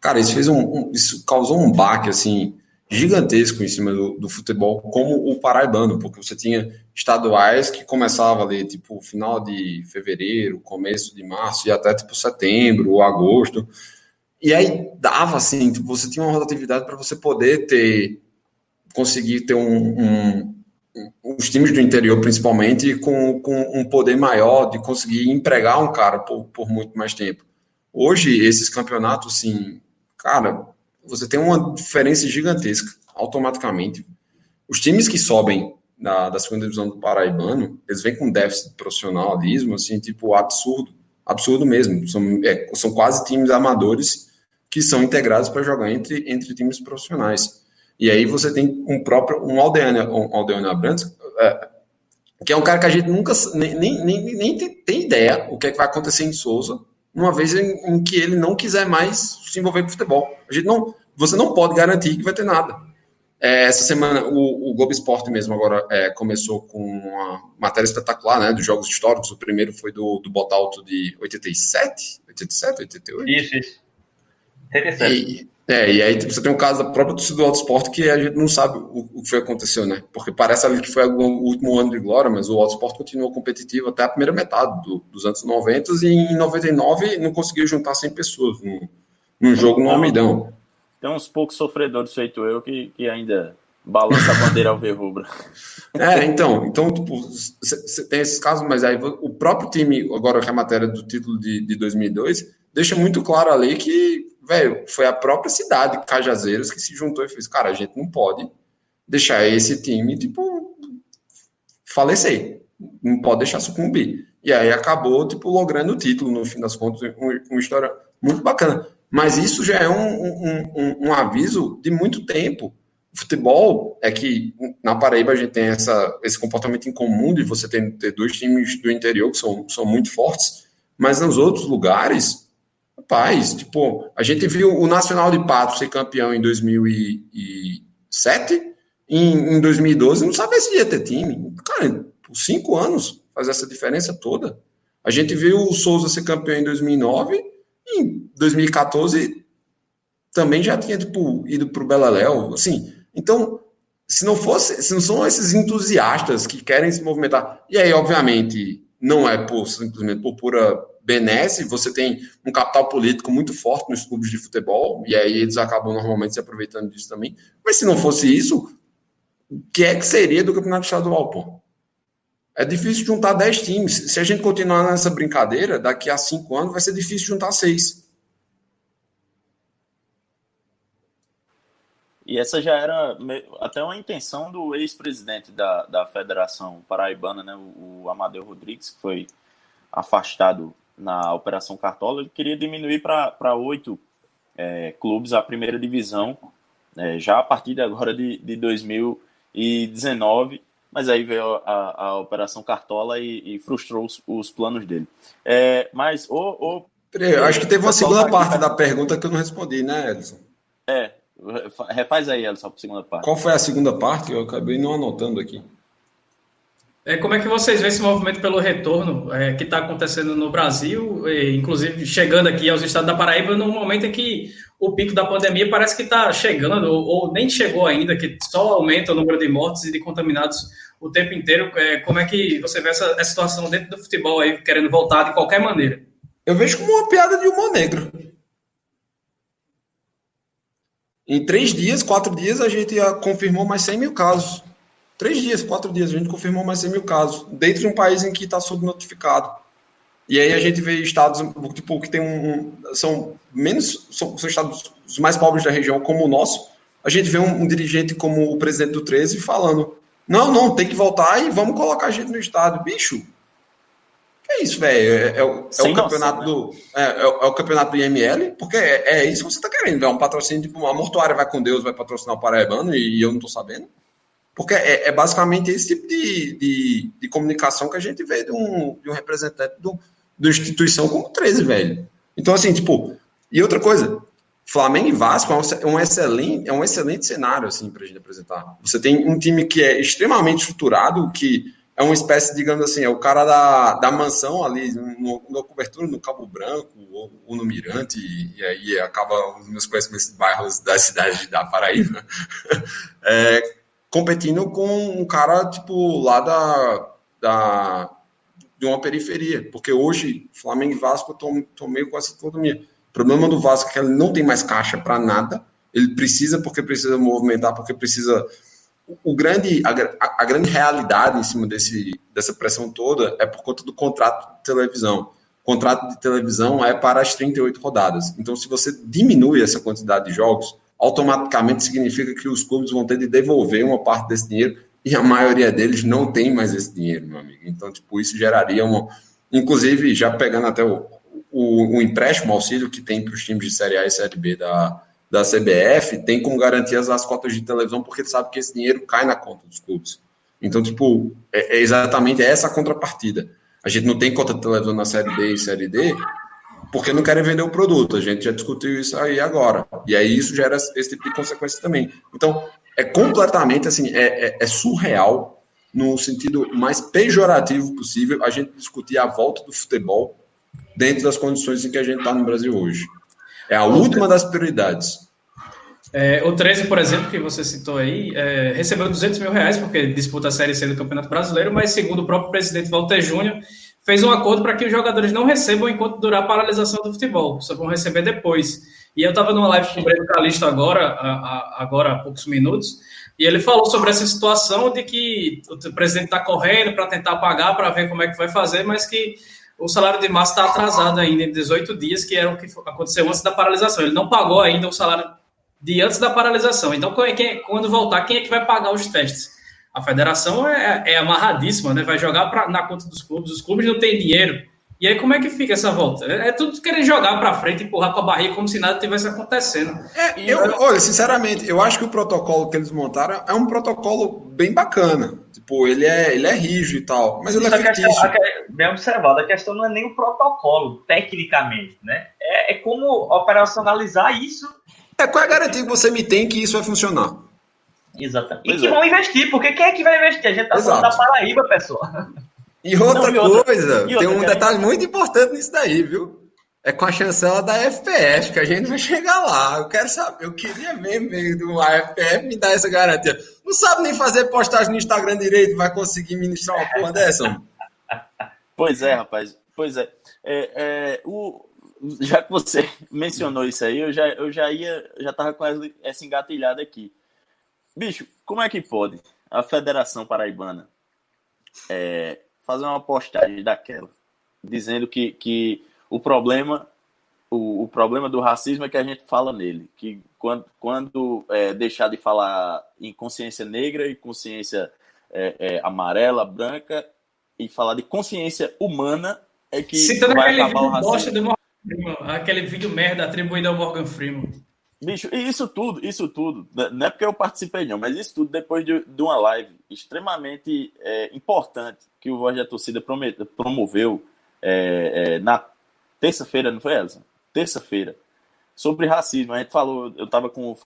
Cara, isso fez um, um isso causou um baque assim gigantesco em cima do, do, futebol, como o paraibano, porque você tinha estaduais que começava ali, tipo, final de fevereiro, começo de março, e até, tipo, setembro ou agosto, e aí dava, assim, tipo, você tinha uma rotatividade para você poder ter, conseguir ter um, um, os times do interior, principalmente, com, com um poder maior de conseguir empregar um cara por, por muito mais tempo. Hoje, esses campeonatos, assim, cara, você tem uma diferença gigantesca automaticamente. Os times que sobem da, da segunda divisão do Paraibano, eles vêm com déficit de profissionalismo, assim, tipo, absurdo. Absurdo mesmo. São, é, são quase times amadores que são integrados para jogar entre, entre times profissionais. E aí você tem um próprio, um Aldeana, um Abrantes, é, que é um cara que a gente nunca, nem, nem, nem, nem tem, tem, ideia o que, é que vai acontecer em Souza, uma vez em, em, que ele não quiser mais se envolver com futebol. A gente não, você não pode garantir que vai ter nada. É, essa semana, o, o Globo Esporte mesmo agora é, começou com uma matéria espetacular, né, dos jogos históricos. O primeiro foi do, do Botalto de 87, 87, 88? Isso, isso. 87. E, é, e aí você tem um caso da própria torcida do Alto Esporte que a gente não sabe o, o que foi aconteceu, né? Porque parece ali que foi o último ano de glória, mas o Alto Esporte continuou competitivo até a primeira metade do, dos anos 90 e em 99 não conseguiu juntar 100 pessoas num, num jogo no Almidão. Tem uns poucos sofredores feito eu que, que ainda balança a bandeira ao ver rubro. [LAUGHS] É, então, então tipo, você tem esses casos, mas aí o próprio time, agora que é a matéria do título de, de 2002, deixa muito claro ali que velho, foi a própria cidade, Cajazeiras, que se juntou e fez, cara, a gente não pode deixar esse time, tipo, falecer. Não pode deixar sucumbir. E aí acabou, tipo, logrando o título, no fim das contas, uma história muito bacana. Mas isso já é um, um, um, um aviso de muito tempo. O futebol é que na Paraíba a gente tem essa, esse comportamento incomum de você ter, ter dois times do interior que são, são muito fortes, mas nos outros lugares Rapaz, tipo, a gente viu o Nacional de Patos ser campeão em 2007, em, em 2012 não sabia se ia ter time. Cara, por cinco anos faz essa diferença toda. A gente viu o Souza ser campeão em 2009 e em 2014 também já tinha tipo, ido para o Beleléu, assim. Então, se não fosse, se não são esses entusiastas que querem se movimentar, e aí, obviamente, não é por simplesmente por pura benesse, você tem um capital político muito forte nos clubes de futebol, e aí eles acabam normalmente se aproveitando disso também. Mas se não fosse isso, o que é que seria do campeonato estadual, pô? É difícil juntar 10 times. Se a gente continuar nessa brincadeira, daqui a 5 anos vai ser difícil juntar 6. E essa já era até uma intenção do ex-presidente da, da Federação Paraibana, né, o, o Amadeu Rodrigues, que foi afastado na Operação Cartola, ele queria diminuir para oito é, clubes a primeira divisão, é, já a partir de agora de, de 2019, mas aí veio a, a Operação Cartola e, e frustrou os, os, planos dele. É, mas o, o Peraí, acho que teve uma segunda parte da pergunta que eu não respondi, né, Edson? É, refaz aí, Edson, a segunda parte. Qual foi a segunda parte? Eu acabei não anotando aqui. É, como é que vocês veem esse movimento pelo retorno é, que está acontecendo no Brasil, e, inclusive chegando aqui aos estados da Paraíba, no momento em que o pico da pandemia parece que está chegando, ou, ou, nem chegou ainda, que só aumenta o número de mortes e de contaminados o tempo inteiro. É, como é que você vê essa, essa situação dentro do futebol aí, querendo voltar de qualquer maneira? Eu vejo como uma piada de humor negro. Em três dias, quatro dias, a gente confirmou mais 100 mil casos. Três dias, quatro dias, a gente confirmou mais 100 mil casos, dentro de um país em que está subnotificado. E aí a gente vê estados tipo, que tem um, são menos são, são, estados os mais pobres da região, como o nosso. A gente vê um, um, dirigente como o presidente do 13 falando: não, não, tem que voltar e vamos colocar a gente no estado. Bicho, que é isso, velho? É, é, é, o, campeonato né? do é, é, é, o campeonato do IML, porque é, é isso que você está querendo, é um patrocínio tipo a Mortuária vai com Deus, vai patrocinar o Paraibano e, e eu não estou sabendo. Porque é, é basicamente esse tipo de, de, de, comunicação que a gente vê de um, de um representante do, da instituição como 13, velho. Então, assim, tipo, e outra coisa, Flamengo e Vasco é um, excelente, é um excelente cenário, assim, pra gente apresentar. Você tem um time que é extremamente estruturado, que é uma espécie, digamos assim, é o cara da, da mansão ali, no, na cobertura no Cabo Branco ou, ou no Mirante, e, e, aí acaba os meus conhecimentos de bairros da cidade da Paraíba. [LAUGHS] é, competindo com um cara, tipo, lá da, da, de uma periferia. Porque hoje, Flamengo e Vasco estão meio com essa autonomia. O problema do Vasco é que ele não tem mais caixa para nada. Ele precisa porque precisa movimentar, porque precisa. O grande, a, a, grande realidade em cima desse, dessa pressão toda é por conta do contrato de televisão. O contrato de televisão é para as 38 rodadas. Então, se você diminui essa quantidade de jogos, automaticamente significa que os clubes vão ter de devolver uma parte desse dinheiro e a maioria deles não tem mais esse dinheiro, meu amigo. Então, tipo, isso geraria uma. Inclusive, já pegando até o, o, o empréstimo, auxílio que tem para os times de Série A e Série B da, da CBF, tem como garantias as cotas de televisão, porque sabe que esse dinheiro cai na conta dos clubes. Então, tipo, é, é exatamente essa a contrapartida. A gente não tem cota de televisão na Série B e Série D, porque não querem vender o produto. A gente já discutiu isso aí agora. E aí isso gera esse tipo de consequência também. Então, é completamente assim, é, é, é surreal, no sentido mais pejorativo possível, a gente discutir a volta do futebol dentro das condições em que a gente está no Brasil hoje. É a última das prioridades. É, o 13, por exemplo, que você citou aí, é, recebeu 200 mil reais porque disputa a Série C do Campeonato Brasileiro, mas segundo o próprio presidente Walter Júnior, fez um acordo para que os jogadores não recebam enquanto durar a paralisação do futebol, só vão receber depois. E eu estava numa live com o Breno Calixto agora, agora há poucos minutos, e ele falou sobre essa situação de que o presidente está correndo para tentar pagar, para ver como é que vai fazer, mas que o salário de março está atrasado ainda em 18 dias, que era o que aconteceu antes da paralisação. Ele não pagou ainda o salário de antes da paralisação. Então, quando voltar, quem é que vai pagar os testes? A federação é, é amarradíssima, né? Vai jogar pra, na conta dos clubes, os clubes não têm dinheiro. E aí, como é que fica essa volta? É, é tudo querer jogar para frente, empurrar com a barriga como se nada tivesse acontecendo. É, eu, olha, sinceramente, eu acho que o protocolo que eles montaram é um protocolo bem bacana. Tipo, ele é, ele é rígido e tal, mas ele é fictício. Questão, bem observado, a questão não é nem o protocolo, tecnicamente, né? É, é como operacionalizar isso. É, qual é a garantia que você me tem que isso vai funcionar? Exatamente. Pois e que é. vão investir, porque quem é que vai investir? A gente tá Exato. falando da Paraíba, pessoal. E outra, Não, e coisa, e outra, tem um detalhe muito importante nisso daí, viu? É com a chancela da FPS, que a gente vai chegar lá. Eu quero saber, eu queria mesmo ver do AFPF me dar essa garantia. Não sabe nem fazer postagem no Instagram direito, vai conseguir ministrar uma porra dessa? Pois é, rapaz. Pois é. é, é o, já que você [LAUGHS] mencionou isso aí, eu já, eu já ia, já tava com essa engatilhada aqui. Bicho, como é que pode a Federação Paraibana é, fazer uma postagem daquela, dizendo que, que o problema o, o, problema do racismo é que a gente fala nele, que quando, quando é, deixar de falar em consciência negra e consciência é, é, amarela, branca, e falar de consciência humana, é que Citando vai acabar o racismo. Do Morgan Freeman, aquele vídeo merda atribuído ao Morgan Freeman. Bicho, isso tudo, isso tudo, né, não é porque eu participei não, mas isso tudo depois de, de uma live extremamente é, importante que o Voz da Torcida promoveu é, é, na terça-feira, não foi, Elson? terça-feira, sobre racismo. A gente falou, eu estava com o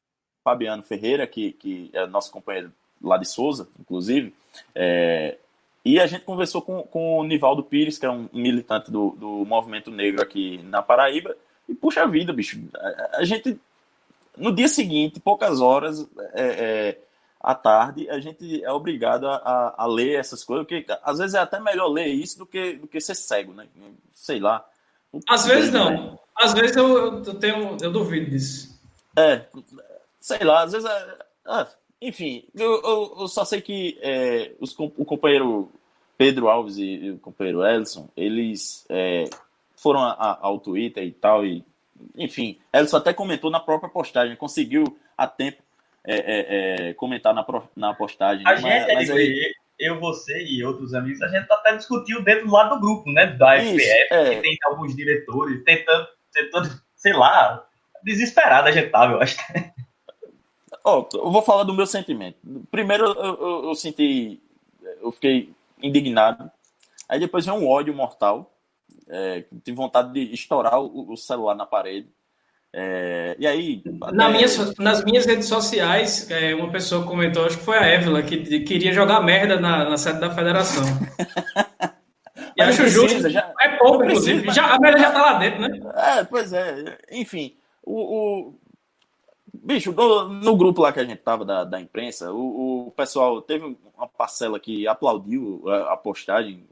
Fabiano Ferreira, que, que é nosso companheiro lá de Souza, inclusive, é, e a gente conversou com, com o Nivaldo Pires, que é um militante do, do movimento negro aqui na Paraíba, e puxa vida, bicho, a, a gente, no dia seguinte, poucas horas é, é, à tarde, a gente é obrigado a, a, ler essas coisas, porque às vezes é até melhor ler isso do que, do que ser cego, né? Sei lá. Às vezes não. Né? Às vezes eu, eu, tenho, eu duvido disso. É, sei lá, às vezes. É, ah, enfim, eu, eu, eu, só sei que é, os, o companheiro Pedro Alves e, o companheiro Elson, eles é, foram a, a, ao Twitter e tal, e enfim, Elson até comentou na própria postagem, conseguiu a tempo é, é, é comentar na, na postagem. A mas, gente, mas aí, eu, você e outros amigos, a gente até discutiu dentro do lado do grupo, né, da FPF, Isso, é. que tem alguns diretores tentando todo, sei lá, desesperado a gente tava, eu acho. Oh, eu vou falar do meu sentimento. Primeiro, eu, eu, eu, senti, eu fiquei indignado. Aí depois veio um ódio mortal. É, tive vontade de estourar o, o celular na parede. É, e aí. Na minha, nas minhas redes sociais, é, uma pessoa comentou, acho que foi a Évila, que queria jogar merda na, na sede da federação. [LAUGHS] E acho precisa, justo. Já, é pouco, inclusive. Precisa, já, a merda já tá lá dentro, né? É, pois é. Enfim, o. o... Bicho, no, no, grupo lá que a gente tava da, da imprensa, o, o pessoal teve uma parcela que aplaudiu a, a postagem.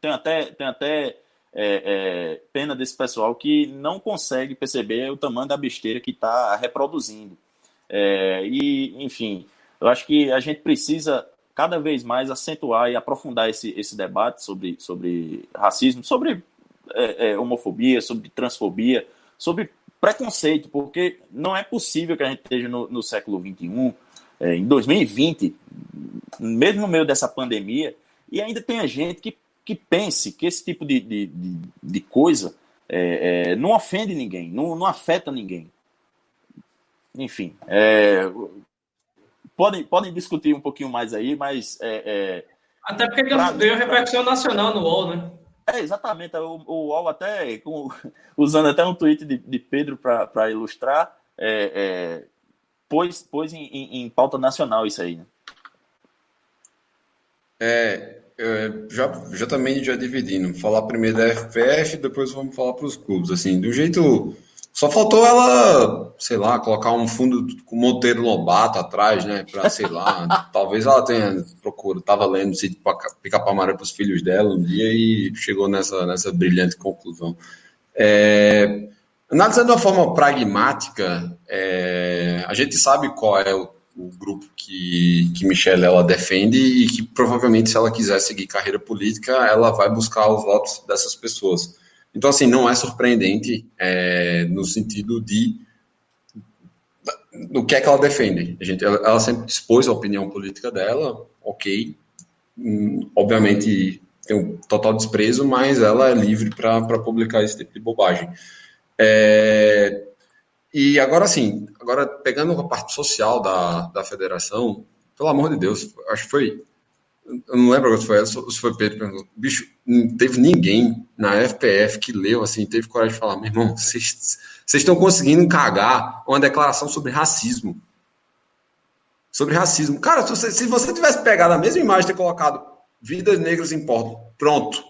Tem até, tem até é, é, pena desse pessoal que não consegue perceber o tamanho da besteira que está reproduzindo. É, e, enfim, eu acho que a gente precisa cada vez mais acentuar e aprofundar esse, esse debate sobre, sobre racismo, sobre é, é, homofobia, sobre transfobia, sobre preconceito, porque não é possível que a gente esteja no, no século XXI, é, em 2020, mesmo no meio dessa pandemia, e ainda tenha gente que, que pense que esse tipo de, de, de, de coisa é, é, não ofende ninguém, não, não afeta ninguém. Enfim, é, podem, podem discutir um pouquinho mais aí, mas. É, é, até porque pra, ganhou repercussão nacional no UOL, né? É, exatamente. O, o UOL, até com, [LAUGHS] usando até um tweet de, de Pedro para ilustrar, é, é, pôs, pôs em, em, em, pauta nacional isso aí, né? É, já, já também já dividindo. Falar primeiro da FPF, depois vamos falar para os clubes. Assim, do jeito só faltou ela, sei lá, colocar um fundo com Monteiro Lobato atrás, né? Pra, sei lá, [LAUGHS] talvez ela tenha procurado, tava lendo se picar para os filhos dela um dia e chegou nessa, nessa brilhante conclusão. É, analisando de uma forma pragmática, é, a gente sabe qual é o, o, grupo que, que Michelle ela defende e que provavelmente, se ela quiser seguir carreira política, ela vai buscar os votos dessas pessoas. Então, assim, não é surpreendente é, no sentido de do que é que ela defende. A gente, ela, ela sempre expôs a opinião política dela, ok. Hum, obviamente tem um total desprezo, mas ela é livre para publicar esse tipo de bobagem. É, e agora sim, agora pegando a parte social da, da federação, pelo amor de Deus, acho que foi eu não lembro se foi se foi Pedro perguntou. Bicho, não teve ninguém na FPF que leu assim, teve coragem de falar, meu irmão, vocês estão conseguindo cagar uma declaração sobre racismo. Sobre racismo. Cara, se você, se você tivesse pegado a mesma imagem e colocado vidas negras importam, pronto.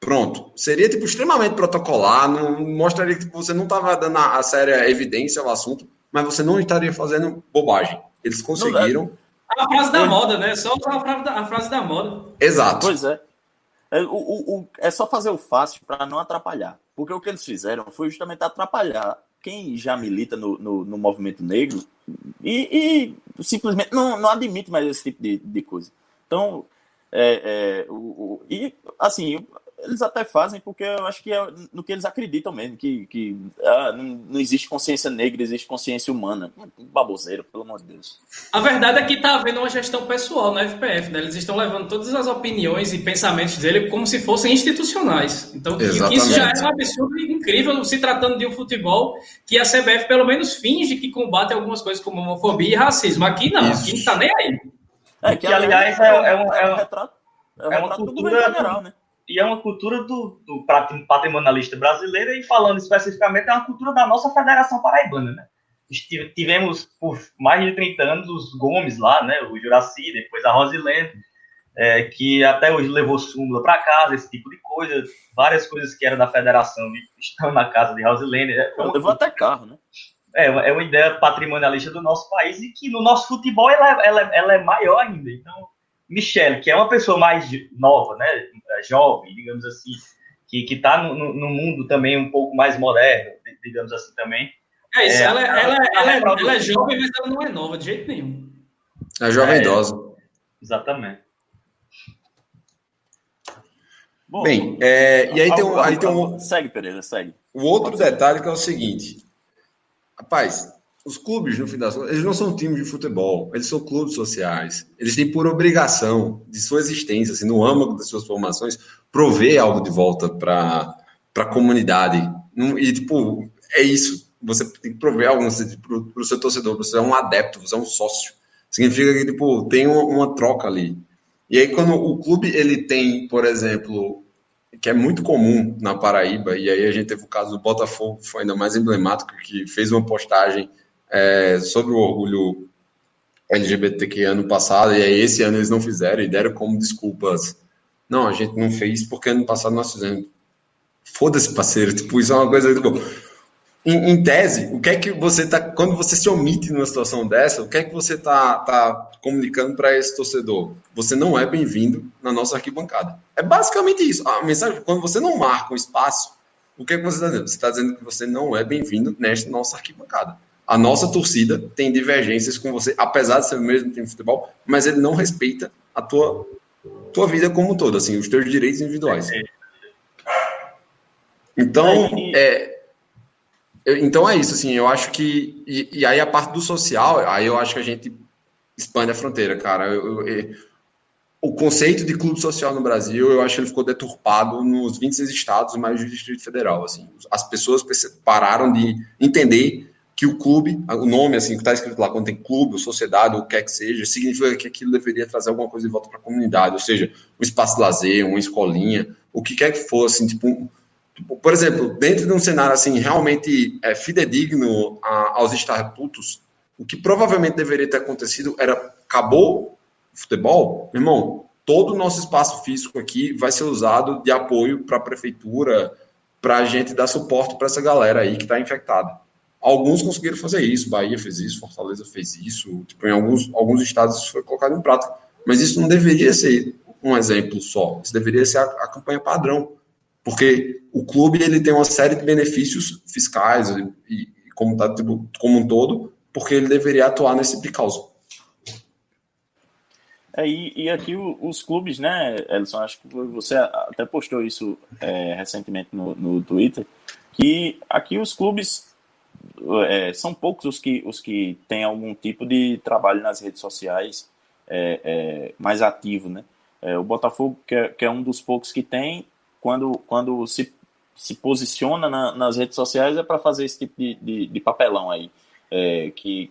Pronto. Seria, tipo, extremamente protocolar, não mostraria que você não estava dando a, a séria evidência ao assunto, mas você não estaria fazendo bobagem. Eles conseguiram a frase da moda, né? Só a frase da, a frase da moda. Exato. Pois é. É, o, o, o, é só fazer o fácil para não atrapalhar. Porque o que eles fizeram foi justamente atrapalhar quem já milita no, no, no movimento negro e, e, simplesmente não, não admite mais esse tipo de, de coisa. Então, é, é, o, o, e assim, eles até fazem porque eu acho que é no que eles acreditam mesmo, que, que ah, não, não, existe consciência negra, existe consciência humana. Baboseiro, pelo amor de Deus. A verdade é que está havendo uma gestão pessoal na FPF, né? Eles estão levando todas as opiniões e pensamentos dele como se fossem institucionais. Então, Exatamente. isso já é um absurdo e incrível se tratando de um futebol que a CBF pelo menos finge que combate algumas coisas como homofobia e racismo. Aqui não, isso. aqui não está nem aí. É, que, aliás, é, é, um, é, um, retrato, é, um é uma cultura federal, né? E é uma cultura do, do patrimonialista brasileiro e falando especificamente é uma cultura da nossa Federação Paraibana, né? Tivemos por mais de 30 anos os Gomes lá, né? O Juraci, depois a Rosilene, é, que até hoje levou súmula para casa, esse tipo de coisa. Várias coisas que eram da federação estão na casa de Rosilene. É uma, levou até carro, né? É, é uma ideia patrimonialista do nosso país e que no nosso futebol ela, ela, ela é maior ainda. Então, Michele, que é uma pessoa mais nova, né, é jovem, digamos assim, que está no, no, mundo também um pouco mais moderno, digamos assim também. É isso, é, ela, ela, ela, ela, é, ela é jovem, mas ela não é nova de jeito nenhum. É jovem é, idosa. Exatamente. Bom, Bem, é, e aí tem, um, aí tem um. Segue, Pereira, segue. O outro detalhe que é o seguinte: Rapaz, os clubes, no fim das contas, eles não são times de futebol, eles são clubes sociais. Eles têm por obrigação de sua existência, assim, no âmago das suas formações, prover algo de volta para a comunidade. E, tipo, é isso. Você tem que prover algo para o seu torcedor. Você é um adepto, você é um sócio. Significa que, tipo, tem uma, uma troca ali. E aí, quando o clube ele tem, por exemplo, que é muito comum na Paraíba, e aí a gente teve o caso do Botafogo, foi ainda mais emblemático, que fez uma postagem é, sobre o orgulho LGBTQ ano passado, e aí esse ano eles não fizeram e deram como desculpas. Não, a gente não fez porque ano passado nós fizemos. Foda-se, parceiro, tipo, isso é uma coisa tipo, em, em, tese, o que é que você tá. Quando você se omite numa situação dessa, o que é que você tá, tá comunicando para esse torcedor? Você não é bem-vindo na nossa arquibancada. É basicamente isso. A mensagem, quando você não marca um espaço, o que é que você está dizendo? Você está dizendo que você não é bem-vindo nesta nossa arquibancada. A nossa torcida tem divergências com você, apesar de ser o mesmo time de futebol, mas ele não respeita a tua, tua vida como um todo, assim, os teus direitos individuais. Então, é, então é isso, assim, eu acho que. E, e, aí a parte do social, aí eu acho que a gente expande a fronteira, cara. Eu, eu, o conceito de clube social no Brasil, eu acho que ele ficou deturpado nos 26 estados, mais o Distrito Federal. Assim. As pessoas pararam de entender que o clube, o nome assim que está escrito lá, quando tem clube, sociedade, ou o que quer que seja, significa que aquilo deveria trazer alguma coisa de volta para a comunidade, ou seja, um espaço de lazer, uma escolinha, o que quer que fosse, assim, tipo, por exemplo, dentro de um cenário assim realmente é, fidedigno a, aos estatutos, o que provavelmente deveria ter acontecido era acabou o futebol, meu irmão, todo o nosso espaço físico aqui vai ser usado de apoio para a prefeitura, para a gente dar suporte para essa galera aí que está infectada. Alguns conseguiram fazer isso, Bahia fez isso, Fortaleza fez isso, tipo, em alguns, alguns estados isso foi colocado em prática. Mas isso não deveria ser um exemplo só, isso deveria ser a, a campanha padrão porque o clube ele tem uma série de benefícios fiscais e, e como, tá, tipo, como um todo, porque ele deveria atuar nesse tipo de causa. É, e, e, aqui os clubes, né, Elson, acho que você até postou isso é, recentemente no, no Twitter, que aqui os clubes é, são poucos os que, os que têm algum tipo de trabalho nas redes sociais é, é mais ativo, né? É, o Botafogo, que é, que é um dos poucos que tem, quando, quando se, se posiciona na, nas redes sociais é para fazer esse tipo de, de, de papelão aí. É, que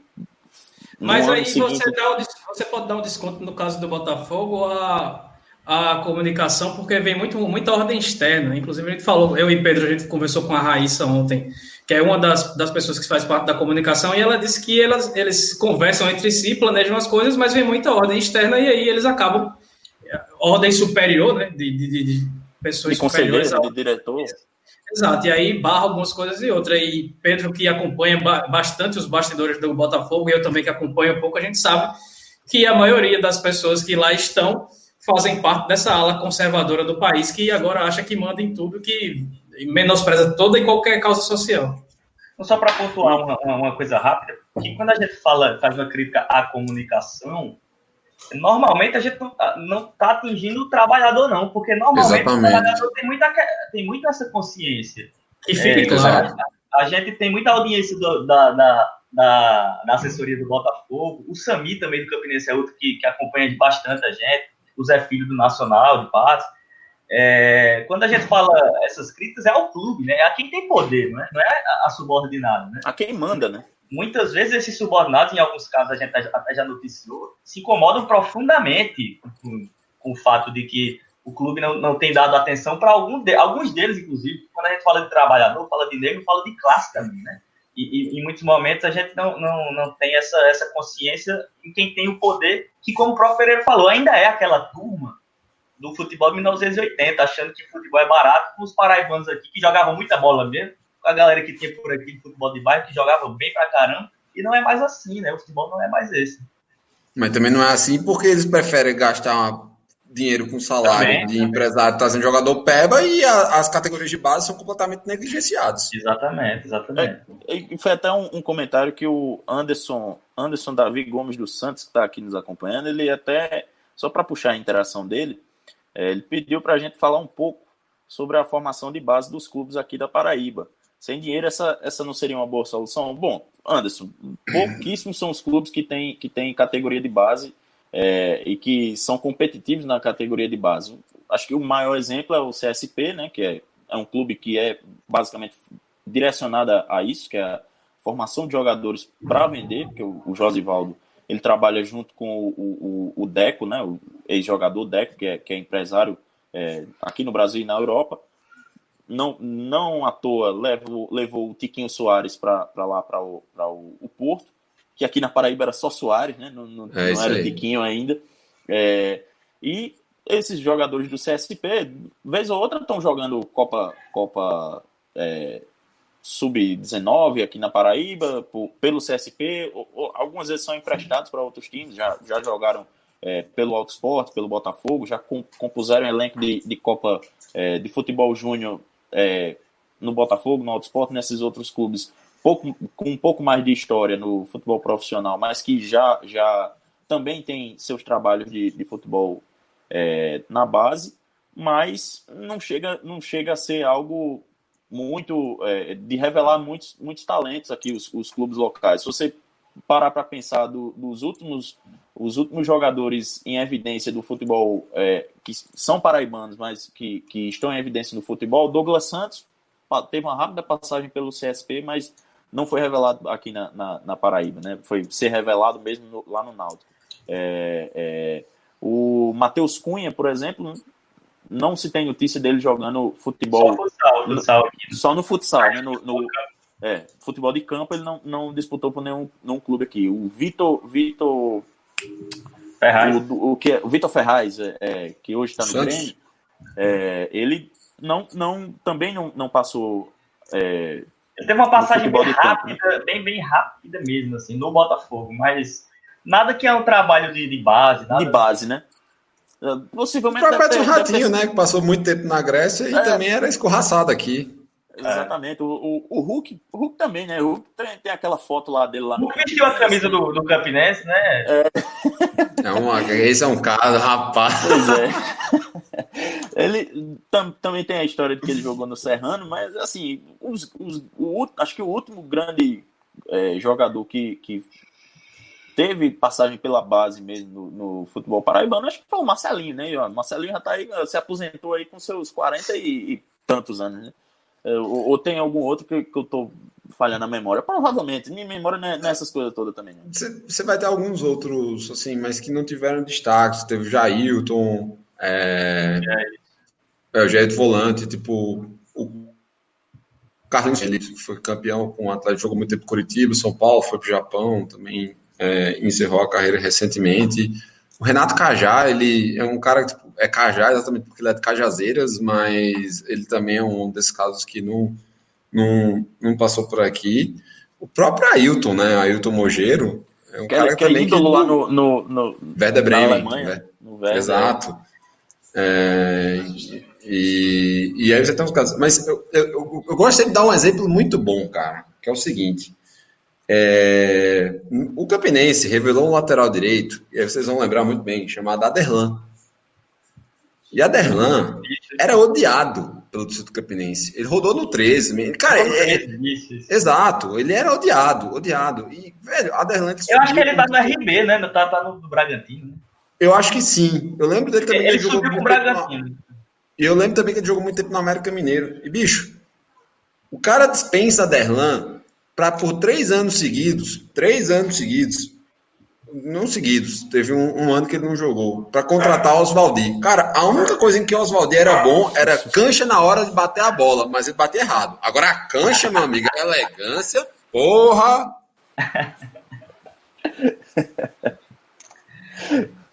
Mas aí seguinte... você, dá um, você pode dar um desconto no caso do Botafogo a, a comunicação, porque vem muito, muita ordem externa. Inclusive, a gente falou, eu e Pedro, a gente conversou com a Raíssa ontem, que é uma das, das pessoas que faz parte da comunicação, e ela disse que elas, eles conversam entre si, planejam as coisas, mas vem muita ordem externa, e aí eles acabam ordem superior, né, de, de, de pessoas de ao... de diretor. Exato, e aí barra algumas coisas e outras. E Pedro, que acompanha bastante os bastidores do Botafogo, e eu também que acompanho um pouco, a gente sabe que a maioria das pessoas que lá estão fazem parte dessa ala conservadora do país, que agora acha que manda em tudo, que menospreza toda e qualquer causa social. Então, só para pontuar uma, uma, coisa rápida, que quando a gente fala, faz uma crítica à comunicação, normalmente a gente não está atingindo o trabalhador, não, porque normalmente Exatamente. o trabalhador tem muita, tem muita essa consciência. Que fique É, claro. A, a gente tem muita audiência do- da, da, da, da assessoria do Botafogo, o Sami também do Campinense é outro que, que acompanha bastante a gente, o Zé Filho do Nacional, de Paz. É, quando a gente fala essas críticas, é ao clube, né? É a quem tem poder, não é, não é a, subordinada, né? A quem manda, né? muitas vezes esses subordinados, em alguns casos a gente até já noticiou, se incomodam profundamente com, com o fato de que o clube não, não tem dado atenção para algum de, alguns deles, inclusive. Quando a gente fala de trabalhador, fala de negro, fala de classe também, né? E, e em muitos momentos a gente não, não, não tem essa, essa consciência em quem tem o poder, que, como o próprio Pereira falou, ainda é aquela turma do futebol de 1980, achando que futebol é barato, com os paraibanos aqui que jogavam muita bola mesmo, com a galera que tinha por aqui de futebol de bairro, que jogava bem pra caramba, e não é mais assim, né? O futebol não é mais esse. Mas também não é assim porque eles preferem gastar dinheiro com salário Também, de também. empresário trazendo jogador peba e a- as categorias de base são completamente negligenciadas. Exatamente, exatamente. E foi até um, um comentário que o Anderson, Anderson Davi Gomes dos Santos, que está aqui nos acompanhando, ele até, só para puxar a interação dele, é, ele pediu para a gente falar um pouco sobre a formação de base dos clubes aqui da Paraíba. Sem dinheiro, essa, essa não seria uma boa solução? Bom, Anderson, pouquíssimos são os clubes que têm que tem categoria de base é, e que são competitivos na categoria de base. Acho que o maior exemplo é o CSP, né, que é, é um clube que é basicamente direcionada a isso, que é a formação de jogadores para vender, porque o, o Josivaldo ele trabalha junto com o, o, o Deco, né, o ex-jogador Deco, que é, que é empresário é, aqui no Brasil e na Europa. Não, não à toa levou, levou o Tiquinho Soares para lá, para o, pra o, o Porto, que aqui na Paraíba era só Soares, né, não, não, É não era aí. Tiquinho ainda. É, e esses jogadores do CSP, vez ou outra, estão jogando Copa, Copa é, Sub-19 aqui na Paraíba, por- pelo CSP. ou- ou algumas vezes são emprestados para outros times, já, já jogaram é, pelo Alto Esporte, pelo Botafogo, já com- compuseram elenco de, de Copa é, de Futebol Júnior é, no Botafogo, no Alto Esporte, nesses outros clubes, pouco, com um pouco mais de história no futebol profissional, mas que já, já também tem seus trabalhos de, de futebol é, na base, mas não chega, não chega a ser algo muito é, de revelar muitos, muitos talentos aqui os, os clubes locais. Se você parar para pensar do- dos últimos os últimos jogadores em evidência do futebol é, que são paraibanos, mas que, que estão em evidência no futebol, Douglas Santos teve uma rápida passagem pelo CSP, mas não foi revelado aqui na, na, na Paraíba, né? Foi ser revelado mesmo no- lá no Náutico. É, é, o Matheus Cunha, por exemplo, não se tem notícia dele jogando futebol Só futsal, futsal aqui. só no futsal, né? No, no- é, futebol de campo ele não, não disputou por nenhum, nenhum clube aqui. O Vitor, Vitor, Ferraz. o, o que é, o Vitor Ferraz, é, é, que hoje está no Santos. Grêmio, é, ele não, não, também não, não passou. é, Ele teve uma passagem bem campo, né? rápida, bem, bem rápida mesmo, assim, no Botafogo, mas nada que é um trabalho de, de base, nada de base, né? É, O Possivelmente. próprio Edson deve ter- Ratinho, né? Que passou muito tempo na Grécia e É. também era escorraçado aqui. Exatamente. O, o, o Hulk, o Hulk também, né? O Hulk tem, tem aquela foto lá dele lá O que vestiu a camisa do, do Campinense, né? É uma, esse é um caso, rapaz. Pois é. ele tam- também tem a história de que ele jogou no Serrano, mas assim, os- os- o acho que o último grande é, jogador que, que teve passagem pela base mesmo no, no futebol paraibano, acho que foi o Marcelinho, né? Ó, Marcelinho já tá aí, se aposentou aí com seus 40 e, e tantos anos, né? É, Ou, ou tem algum outro que, que eu tô falhando a memória? Provavelmente, minha memória não é nessas coisas todas também. Você, vai ter alguns outros, assim, mas que não tiveram destaque. Teve o Jailton, é, é, o Jair Volante, tipo, o Carlinhos ele foi campeão com o Atlético, jogou muito tempo em Curitiba, São Paulo, foi pro Japão, também é, encerrou a carreira recentemente. O Renato Cajá, ele é um cara que tipo, é Cajá exatamente porque ele é de Cajazeiras, mas ele também é um desses casos que não, não, não passou por aqui. O próprio Ailton, né? Ailton Mogeiro, é um Que, cara é- que é também que ídolo lá no, no, no, Werder na Bremen, Alemanha, né? no Werder. Exato. É, e, e aí você tem uns casos. Mas eu, eu, eu, eu gosto de dar um exemplo muito bom, cara, que é o seguinte. É, o Campinense revelou um lateral direito, e aí vocês vão lembrar muito bem, chamado Aderlan. E Aderlan era odiado pelo Distrito Campinense. Ele rodou no 13. Cara, é, é, exato, ele era odiado, odiado. E, velho, Aderlan. Eu acho que ele tá no RB, né? Tá, tá no, no Bragantino. Né? Eu acho que sim. Eu lembro dele também. Ele, ele jogou com o Bragantino. Eu lembro também que ele jogou muito tempo no América Mineiro. E, bicho, o cara dispensa Aderlan para por três anos seguidos, três anos seguidos, não seguidos, teve um, um ano que ele não jogou, para contratar o Oswaldi. Cara, a única coisa em que o Oswaldi era bom era cancha na hora de bater a bola, mas ele batia errado. Agora a cancha, meu amigo, elegância, porra! [LAUGHS]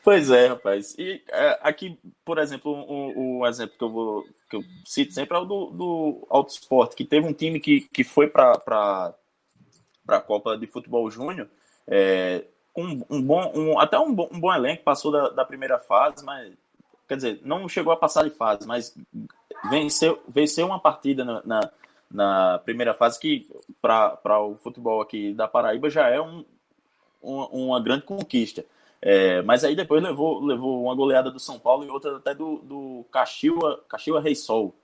Pois é, rapaz. E é, aqui, por exemplo, o, o, exemplo que eu vou que eu cito sempre é o do, do Auto Sport, que teve um time que, que foi para a Copa de Futebol Júnior é, com um bom, um, até um bom, um bom elenco, passou da, da primeira fase, mas quer dizer, não chegou a passar de fase, mas venceu, venceu uma partida na, na, na primeira fase que para o futebol aqui da Paraíba já é um, uma, uma grande conquista. É, mas aí depois levou, levou uma goleada do São Paulo e outra até do, do Caxiua, Caxiua Rei Sol,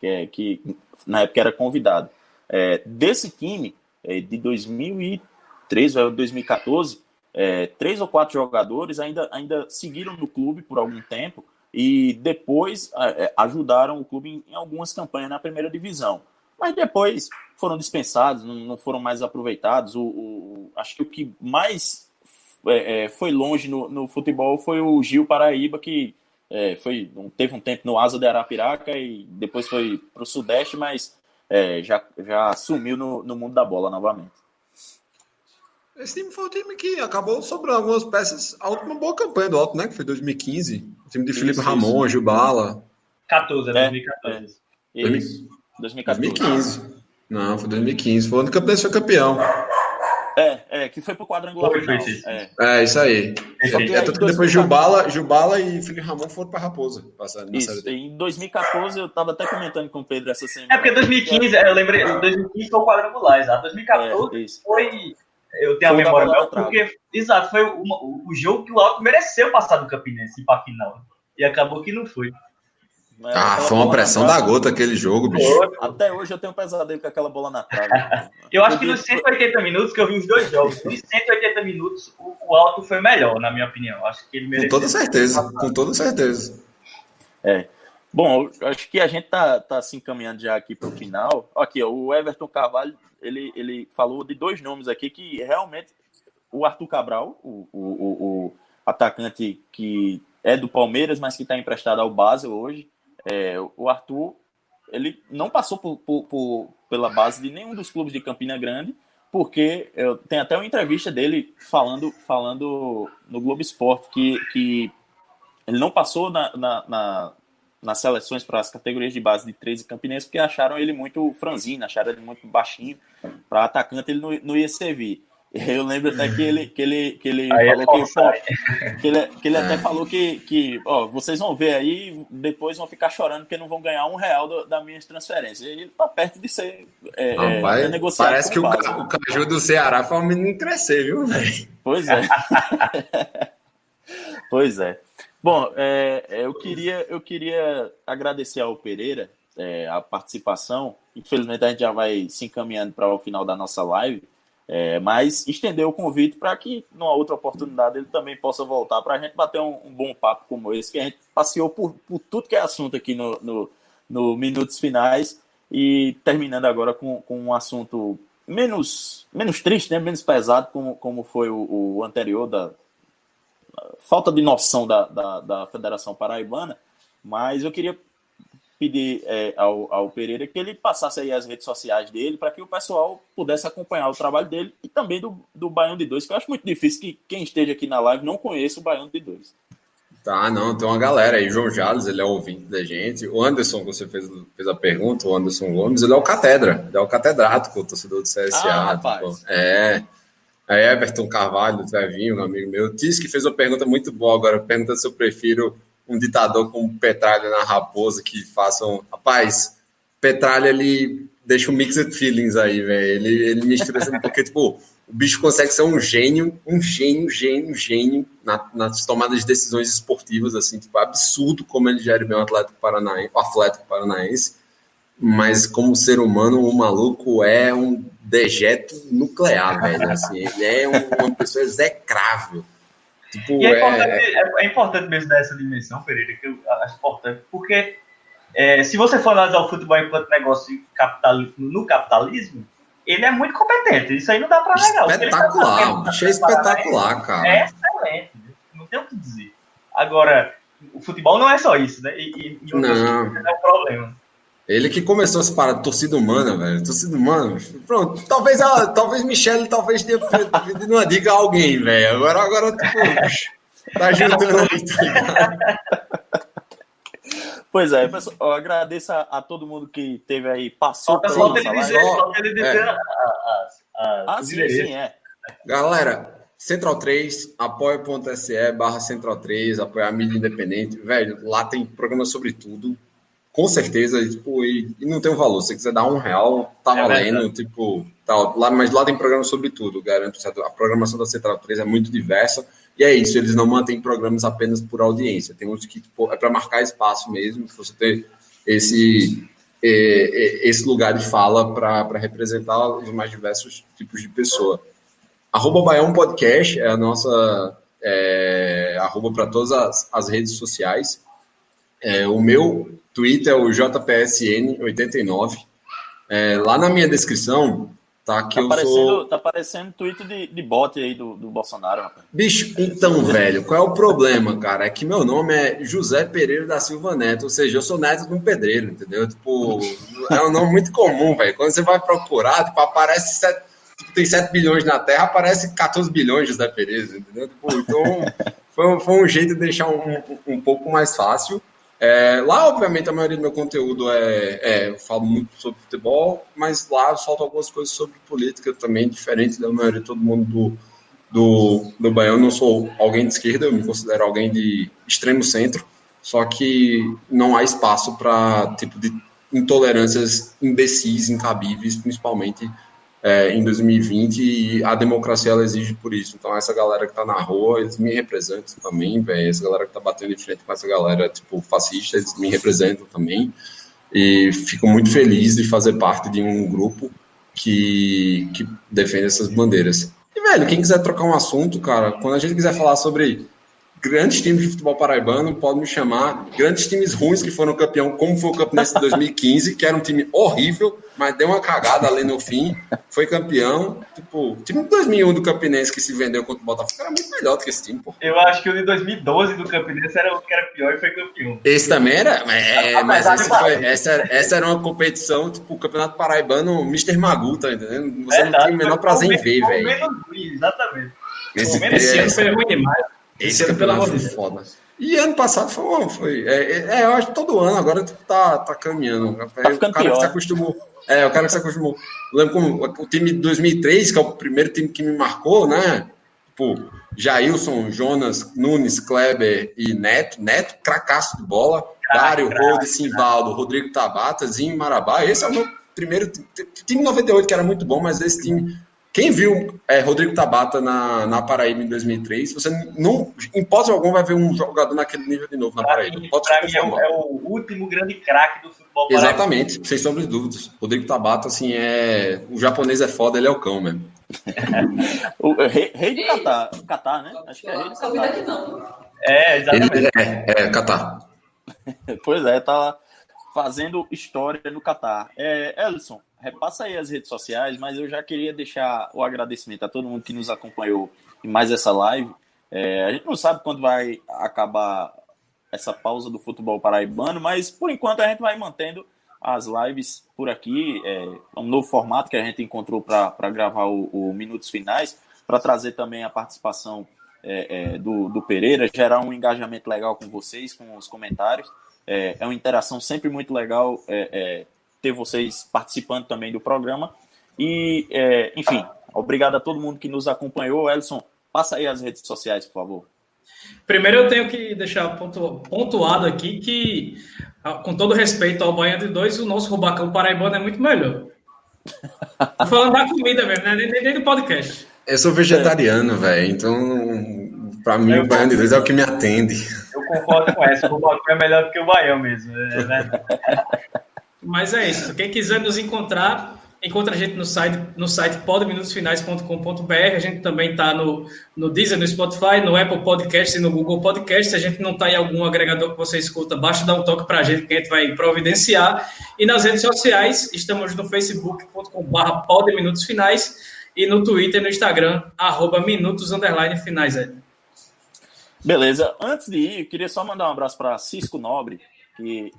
que, é, que na época era convidado. É, desse time, é, de 2013 ou 2014, é, três ou quatro jogadores ainda, ainda seguiram no clube por algum tempo e depois é, ajudaram o clube em, em, algumas campanhas na primeira divisão. Mas depois foram dispensados, não, não foram mais aproveitados. O, o, acho que o que mais é, é, foi longe no, no, futebol foi o Gil Paraíba, que é, foi, teve um tempo no Asa de Arapiraca e depois foi para o Sudeste, mas é, já, já sumiu no, no mundo da bola novamente. Esse time foi o time que acabou sobrando algumas peças. A última boa campanha do Alto, né? Que foi 2015. O time de Felipe isso, Ramon, isso. Gilbala. 14, era 2014. É, é. Isso, 2014. 2015. Não, foi 2015. Foi o ano que o foi campeão. É, é, que foi pro quadrangular foi, final. Foi, é. é, isso aí. É, é tanto que depois Gilbala, Gilbala e Felipe Ramon foram para Raposa. Passando isso, em 2014 eu tava até comentando com o Pedro essa semana. É porque 2015, eu lembrei, 2015 foi o quadrangular, exato. 2014 é, foi. Eu tenho foi a memória melhor, porque, exato, foi o, o jogo que o Alto mereceu passar do Campinense para final. E acabou que não foi. Né? Ah, foi uma pressão da gota aquele jogo, bicho. Até hoje eu tenho um pesadelo com aquela bola na trave. [LAUGHS] eu acho que nos 180 minutos, que eu vi os dois jogos, [LAUGHS] nos 180 minutos, o, o Alto foi melhor, na minha opinião. Acho que ele mereceu. Com toda certeza, com toda certeza. É. Bom, acho que a gente tá, tá se encaminhando já aqui para o final. Aqui, ó, o Everton Carvalho, ele, ele falou de dois nomes aqui que realmente o Arthur Cabral, o, o, o, o atacante que é do Palmeiras, mas que está emprestado ao Basel hoje, é, o Arthur ele não passou por, por, por, pela base de nenhum dos clubes de Campina Grande, porque eu, tem até uma entrevista dele falando, falando no Globo Esporte que, que ele não passou na, na, na nas seleções para as categorias de base de 13 campinenses porque acharam ele muito franzino, acharam ele muito baixinho. Para atacante ele não, não ia servir. Eu lembro até que ele, que ele, que ele aí falou que, pô, que, ele, que ele até é. falou que, que ó, vocês vão ver aí, depois vão ficar chorando porque não vão ganhar um real do, da minha transferência. E ele tá perto de ser é, não, vai, é, negociado. Parece que o, o caju do Ceará foi um menino crescer, viu, velho? Pois é. [LAUGHS] pois é. Bom, é, é, eu, queria, eu queria agradecer ao Pereira é, a participação. Infelizmente a gente já vai se encaminhando para o final da nossa live. É, mas estender o convite para que, numa outra oportunidade, ele também possa voltar para a gente bater um, um, bom papo como esse, que a gente passeou por, por tudo que é assunto aqui no, no, no, Minutos Finais e terminando agora com, com um assunto menos, menos triste, né? menos pesado, como, como foi o, o anterior, da falta de noção da, da, da Federação Paraibana. Mas eu queria pedir é, ao, ao, Pereira que ele passasse aí as redes sociais dele para que o pessoal pudesse acompanhar o trabalho dele e também do, do Baião de Dois, que eu acho muito difícil que quem esteja aqui na live não conheça o Baião de Dois. Tá, não, tem uma galera aí, João Jales, ele é ouvinte da gente, o Anderson, você fez, fez a pergunta, o Anderson Gomes, ele é o catedra, ele é o catedrático, o torcedor do CSA. Ah, tipo, é, a Everton Carvalho, do Trevinho, um amigo meu, disse que fez uma pergunta muito boa agora, pergunta se eu prefiro um ditador como Petralha na Raposa que façam. Rapaz, Petralha ele deixa um mixed feelings aí, velho. Ele, ele me estressa porque, tipo, o bicho consegue ser um gênio, um gênio, gênio, gênio na, nas tomadas de decisões esportivas, assim, tipo, absurdo como ele gera bem o Atlético Paranaense, o Atlético Paranaense. Mas como ser humano, o maluco é um dejeto nuclear, velho. Assim, ele é um, uma pessoa execrável. Tipo, e é, é, importante, é... é, importante mesmo dar essa dimensão, Pereira, que eu acho importante, porque é, se você for analisar o futebol enquanto negócio capitalismo, no capitalismo, ele é muito competente. Isso aí não dá para negar. Espetacular, o é espetacular, cara. É excelente, não tem o que dizer. Agora, o futebol não é só isso, né? E, e não. é um problema. Ele que começou essa parada, torcida humana, velho. Torcida humana. Pronto. Talvez, ela, talvez Michelle talvez tenha pedido uma dica a alguém, velho. Agora, agora, tipo, tá ajudando aí, tá ligado? Pois é, pessoal, eu agradeço a, a, todo mundo que teve aí, passou pela nossa dizer, live. ele dizer é. as, Ah, sim, sim, é. Galera, Central 3, apoia.se barra Central 3, apoia a mídia independente. Velho, lá tem programa sobre tudo com certeza, tipo, e, e, não tem um valor. Se você quiser dar um real, tá é valendo, verdade. tipo, tal. Lá, mas lá tem programa sobre tudo, garanto. A programação da Central 3 é muito diversa. E é isso, eles não mantêm programas apenas por audiência. Tem outros que tipo, é para marcar espaço mesmo, você ter esse, esse lugar de fala para representar os mais diversos tipos de pessoa. Arroba Baião Podcast é a nossa é, arroba para todas as, as redes sociais. É, o meu Twitter é o JPSN89. É, lá na minha descrição tá que tá eu sou... Tá aparecendo tweet de, de bot aí do, do Bolsonaro, rapaz. Bicho, então, velho, qual é o problema, cara? É que meu nome é José Pereira da Silva Neto, ou seja, eu sou neto de um pedreiro, entendeu? Tipo, é um nome muito comum, velho. Quando você vai procurar, tipo, aparece sete, tipo, tem 7 bilhões na Terra, aparece 14 bilhões de José Pereira, entendeu? Tipo, então, foi, foi um jeito de deixar um, um pouco mais fácil. É, lá, obviamente, a maioria do meu conteúdo é, é, Eu falo muito sobre futebol, mas lá eu solto algumas coisas sobre política também, diferente da maioria de todo mundo do, do, do Baião. Eu não sou alguém de esquerda, eu me considero alguém de extremo centro, só que não há espaço para tipo de intolerâncias imbecis, incabíveis, principalmente é, em 2020 e a democracia ela exige por isso. Então essa galera que tá na rua, eles me representam também, véio. essa galera que tá batendo de frente com essa galera tipo fascista, eles me representam também. E fico muito feliz de fazer parte de um grupo que, que defende essas bandeiras. E, velho, quem quiser trocar um assunto, cara, quando a gente quiser falar sobre grandes times de futebol paraibano, pode me chamar. Grandes times ruins que foram campeão, como foi o Campinense de 2015, que era um time horrível, mas deu uma cagada ali no fim, foi campeão. Tipo, o time de 2001 do Campinense que se vendeu contra o Botafogo era muito melhor do que esse time, pô. Eu acho que o de 2012 do Campinense era o que era pior e foi campeão. Esse também era? É, mas foi, essa, essa era uma competição, tipo, o Campeonato Paraibano, Mr. Magu, tá entendendo? Você é, não tem o menor prazer em ver, velho. Exatamente. Esse, esse ano foi ruim demais. Esse, pelo amor de Deus. Foda. E ano passado foi, foi é, é, é, eu acho que todo ano agora tá, tá caminhando. Tá o cara pior. que se acostumou. É, o cara que se acostumou. Eu lembro como o time de 2003, que é o primeiro time que me marcou, né? Tipo, Jailson, Jonas, Nunes, Kleber e Neto. Neto, cracaço de bola. Dário, Rode, Simvaldo, Rodrigo Tabata, Zinho Marabá. Esse é o meu primeiro time 98, que era muito bom, mas esse time quem viu é, Rodrigo Tabata na, na Paraíba em 2003, você não, em pós algum, vai ver um jogador naquele nível de novo na Paraíba. Mim, Pode mim é o, é o, último grande craque do futebol paraíba. Exatamente, sem sombra de dúvidas. Rodrigo Tabata, assim, é. O japonês é foda, ele é o cão mesmo. [LAUGHS] o rei, rei de Catar, Catar, né? Acho que é rei de Catar. É, exatamente. é, é, Catar. [LAUGHS] pois é, tá fazendo história no Catar. É, Ellison, repassa aí as redes sociais, mas eu já queria deixar o agradecimento a todo mundo que nos acompanhou em mais essa live. É, a gente não sabe quando vai acabar essa pausa do futebol paraibano, mas por enquanto a gente vai mantendo as lives por aqui. É um novo formato que a gente encontrou para gravar o, o, Minutos Finais, para trazer também a participação é, é, do, do Pereira, gerar um engajamento legal com vocês, com os comentários. É, é uma interação sempre muito legal é, é, ter vocês participando também do programa. E, é, enfim, obrigado a todo mundo que nos acompanhou. Elson, passa aí as redes sociais, por favor. Primeiro eu tenho que deixar pontuado aqui que, com todo respeito ao Bahia de Dois, o nosso Rubacão Paraibano é muito melhor. Tô falando da comida mesmo, né? Nem, nem do podcast. Eu sou vegetariano, velho, então pra mim eu o baiano de dois é o que me atende. Eu concordo com essa, o Bacu é melhor do que o baião mesmo, é né? Mas é isso. Quem quiser nos encontrar, encontra a gente no site, no site podminutosfinais.com.br. A gente também está no, no Deezer, no Spotify, no Apple Podcast e no Google Podcast. Se a gente não está em algum agregador que você escuta, basta dar um toque para a gente que a gente vai providenciar. E nas redes sociais, estamos no facebook.com.br podminutosfinais e no Twitter e no Instagram, arroba minutos finais. É. Beleza. Antes de ir, eu queria só mandar um abraço para Cisco Nobre, que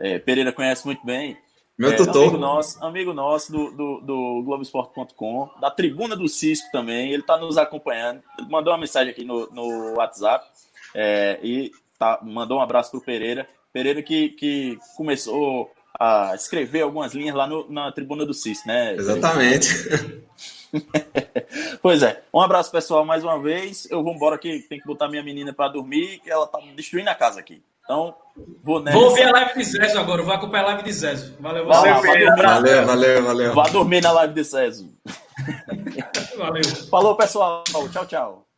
é, Pereira conhece muito bem. Meu é, tutor. Amigo nosso, amigo nosso do, do, do Globoesporte.com, da tribuna do Cisco também. Ele está nos acompanhando. Ele mandou uma mensagem aqui no, no WhatsApp é, e tá, mandou um abraço para o Pereira. Pereira que, que começou a escrever algumas linhas lá no, na tribuna do Cisco, né? Exatamente. [LAUGHS] pois é. Um abraço, pessoal, mais uma vez. Eu vou embora aqui, tem que botar minha menina para dormir, que ela tá destruindo a casa aqui. Então, vou nessa. Vou ver a live de Zezo agora, vou acompanhar a live de Zezo. Valeu, valeu. Valeu, valeu, valeu, valeu. Vá dormir na live de Zezo. valeu. Falou, pessoal. Tchau, tchau.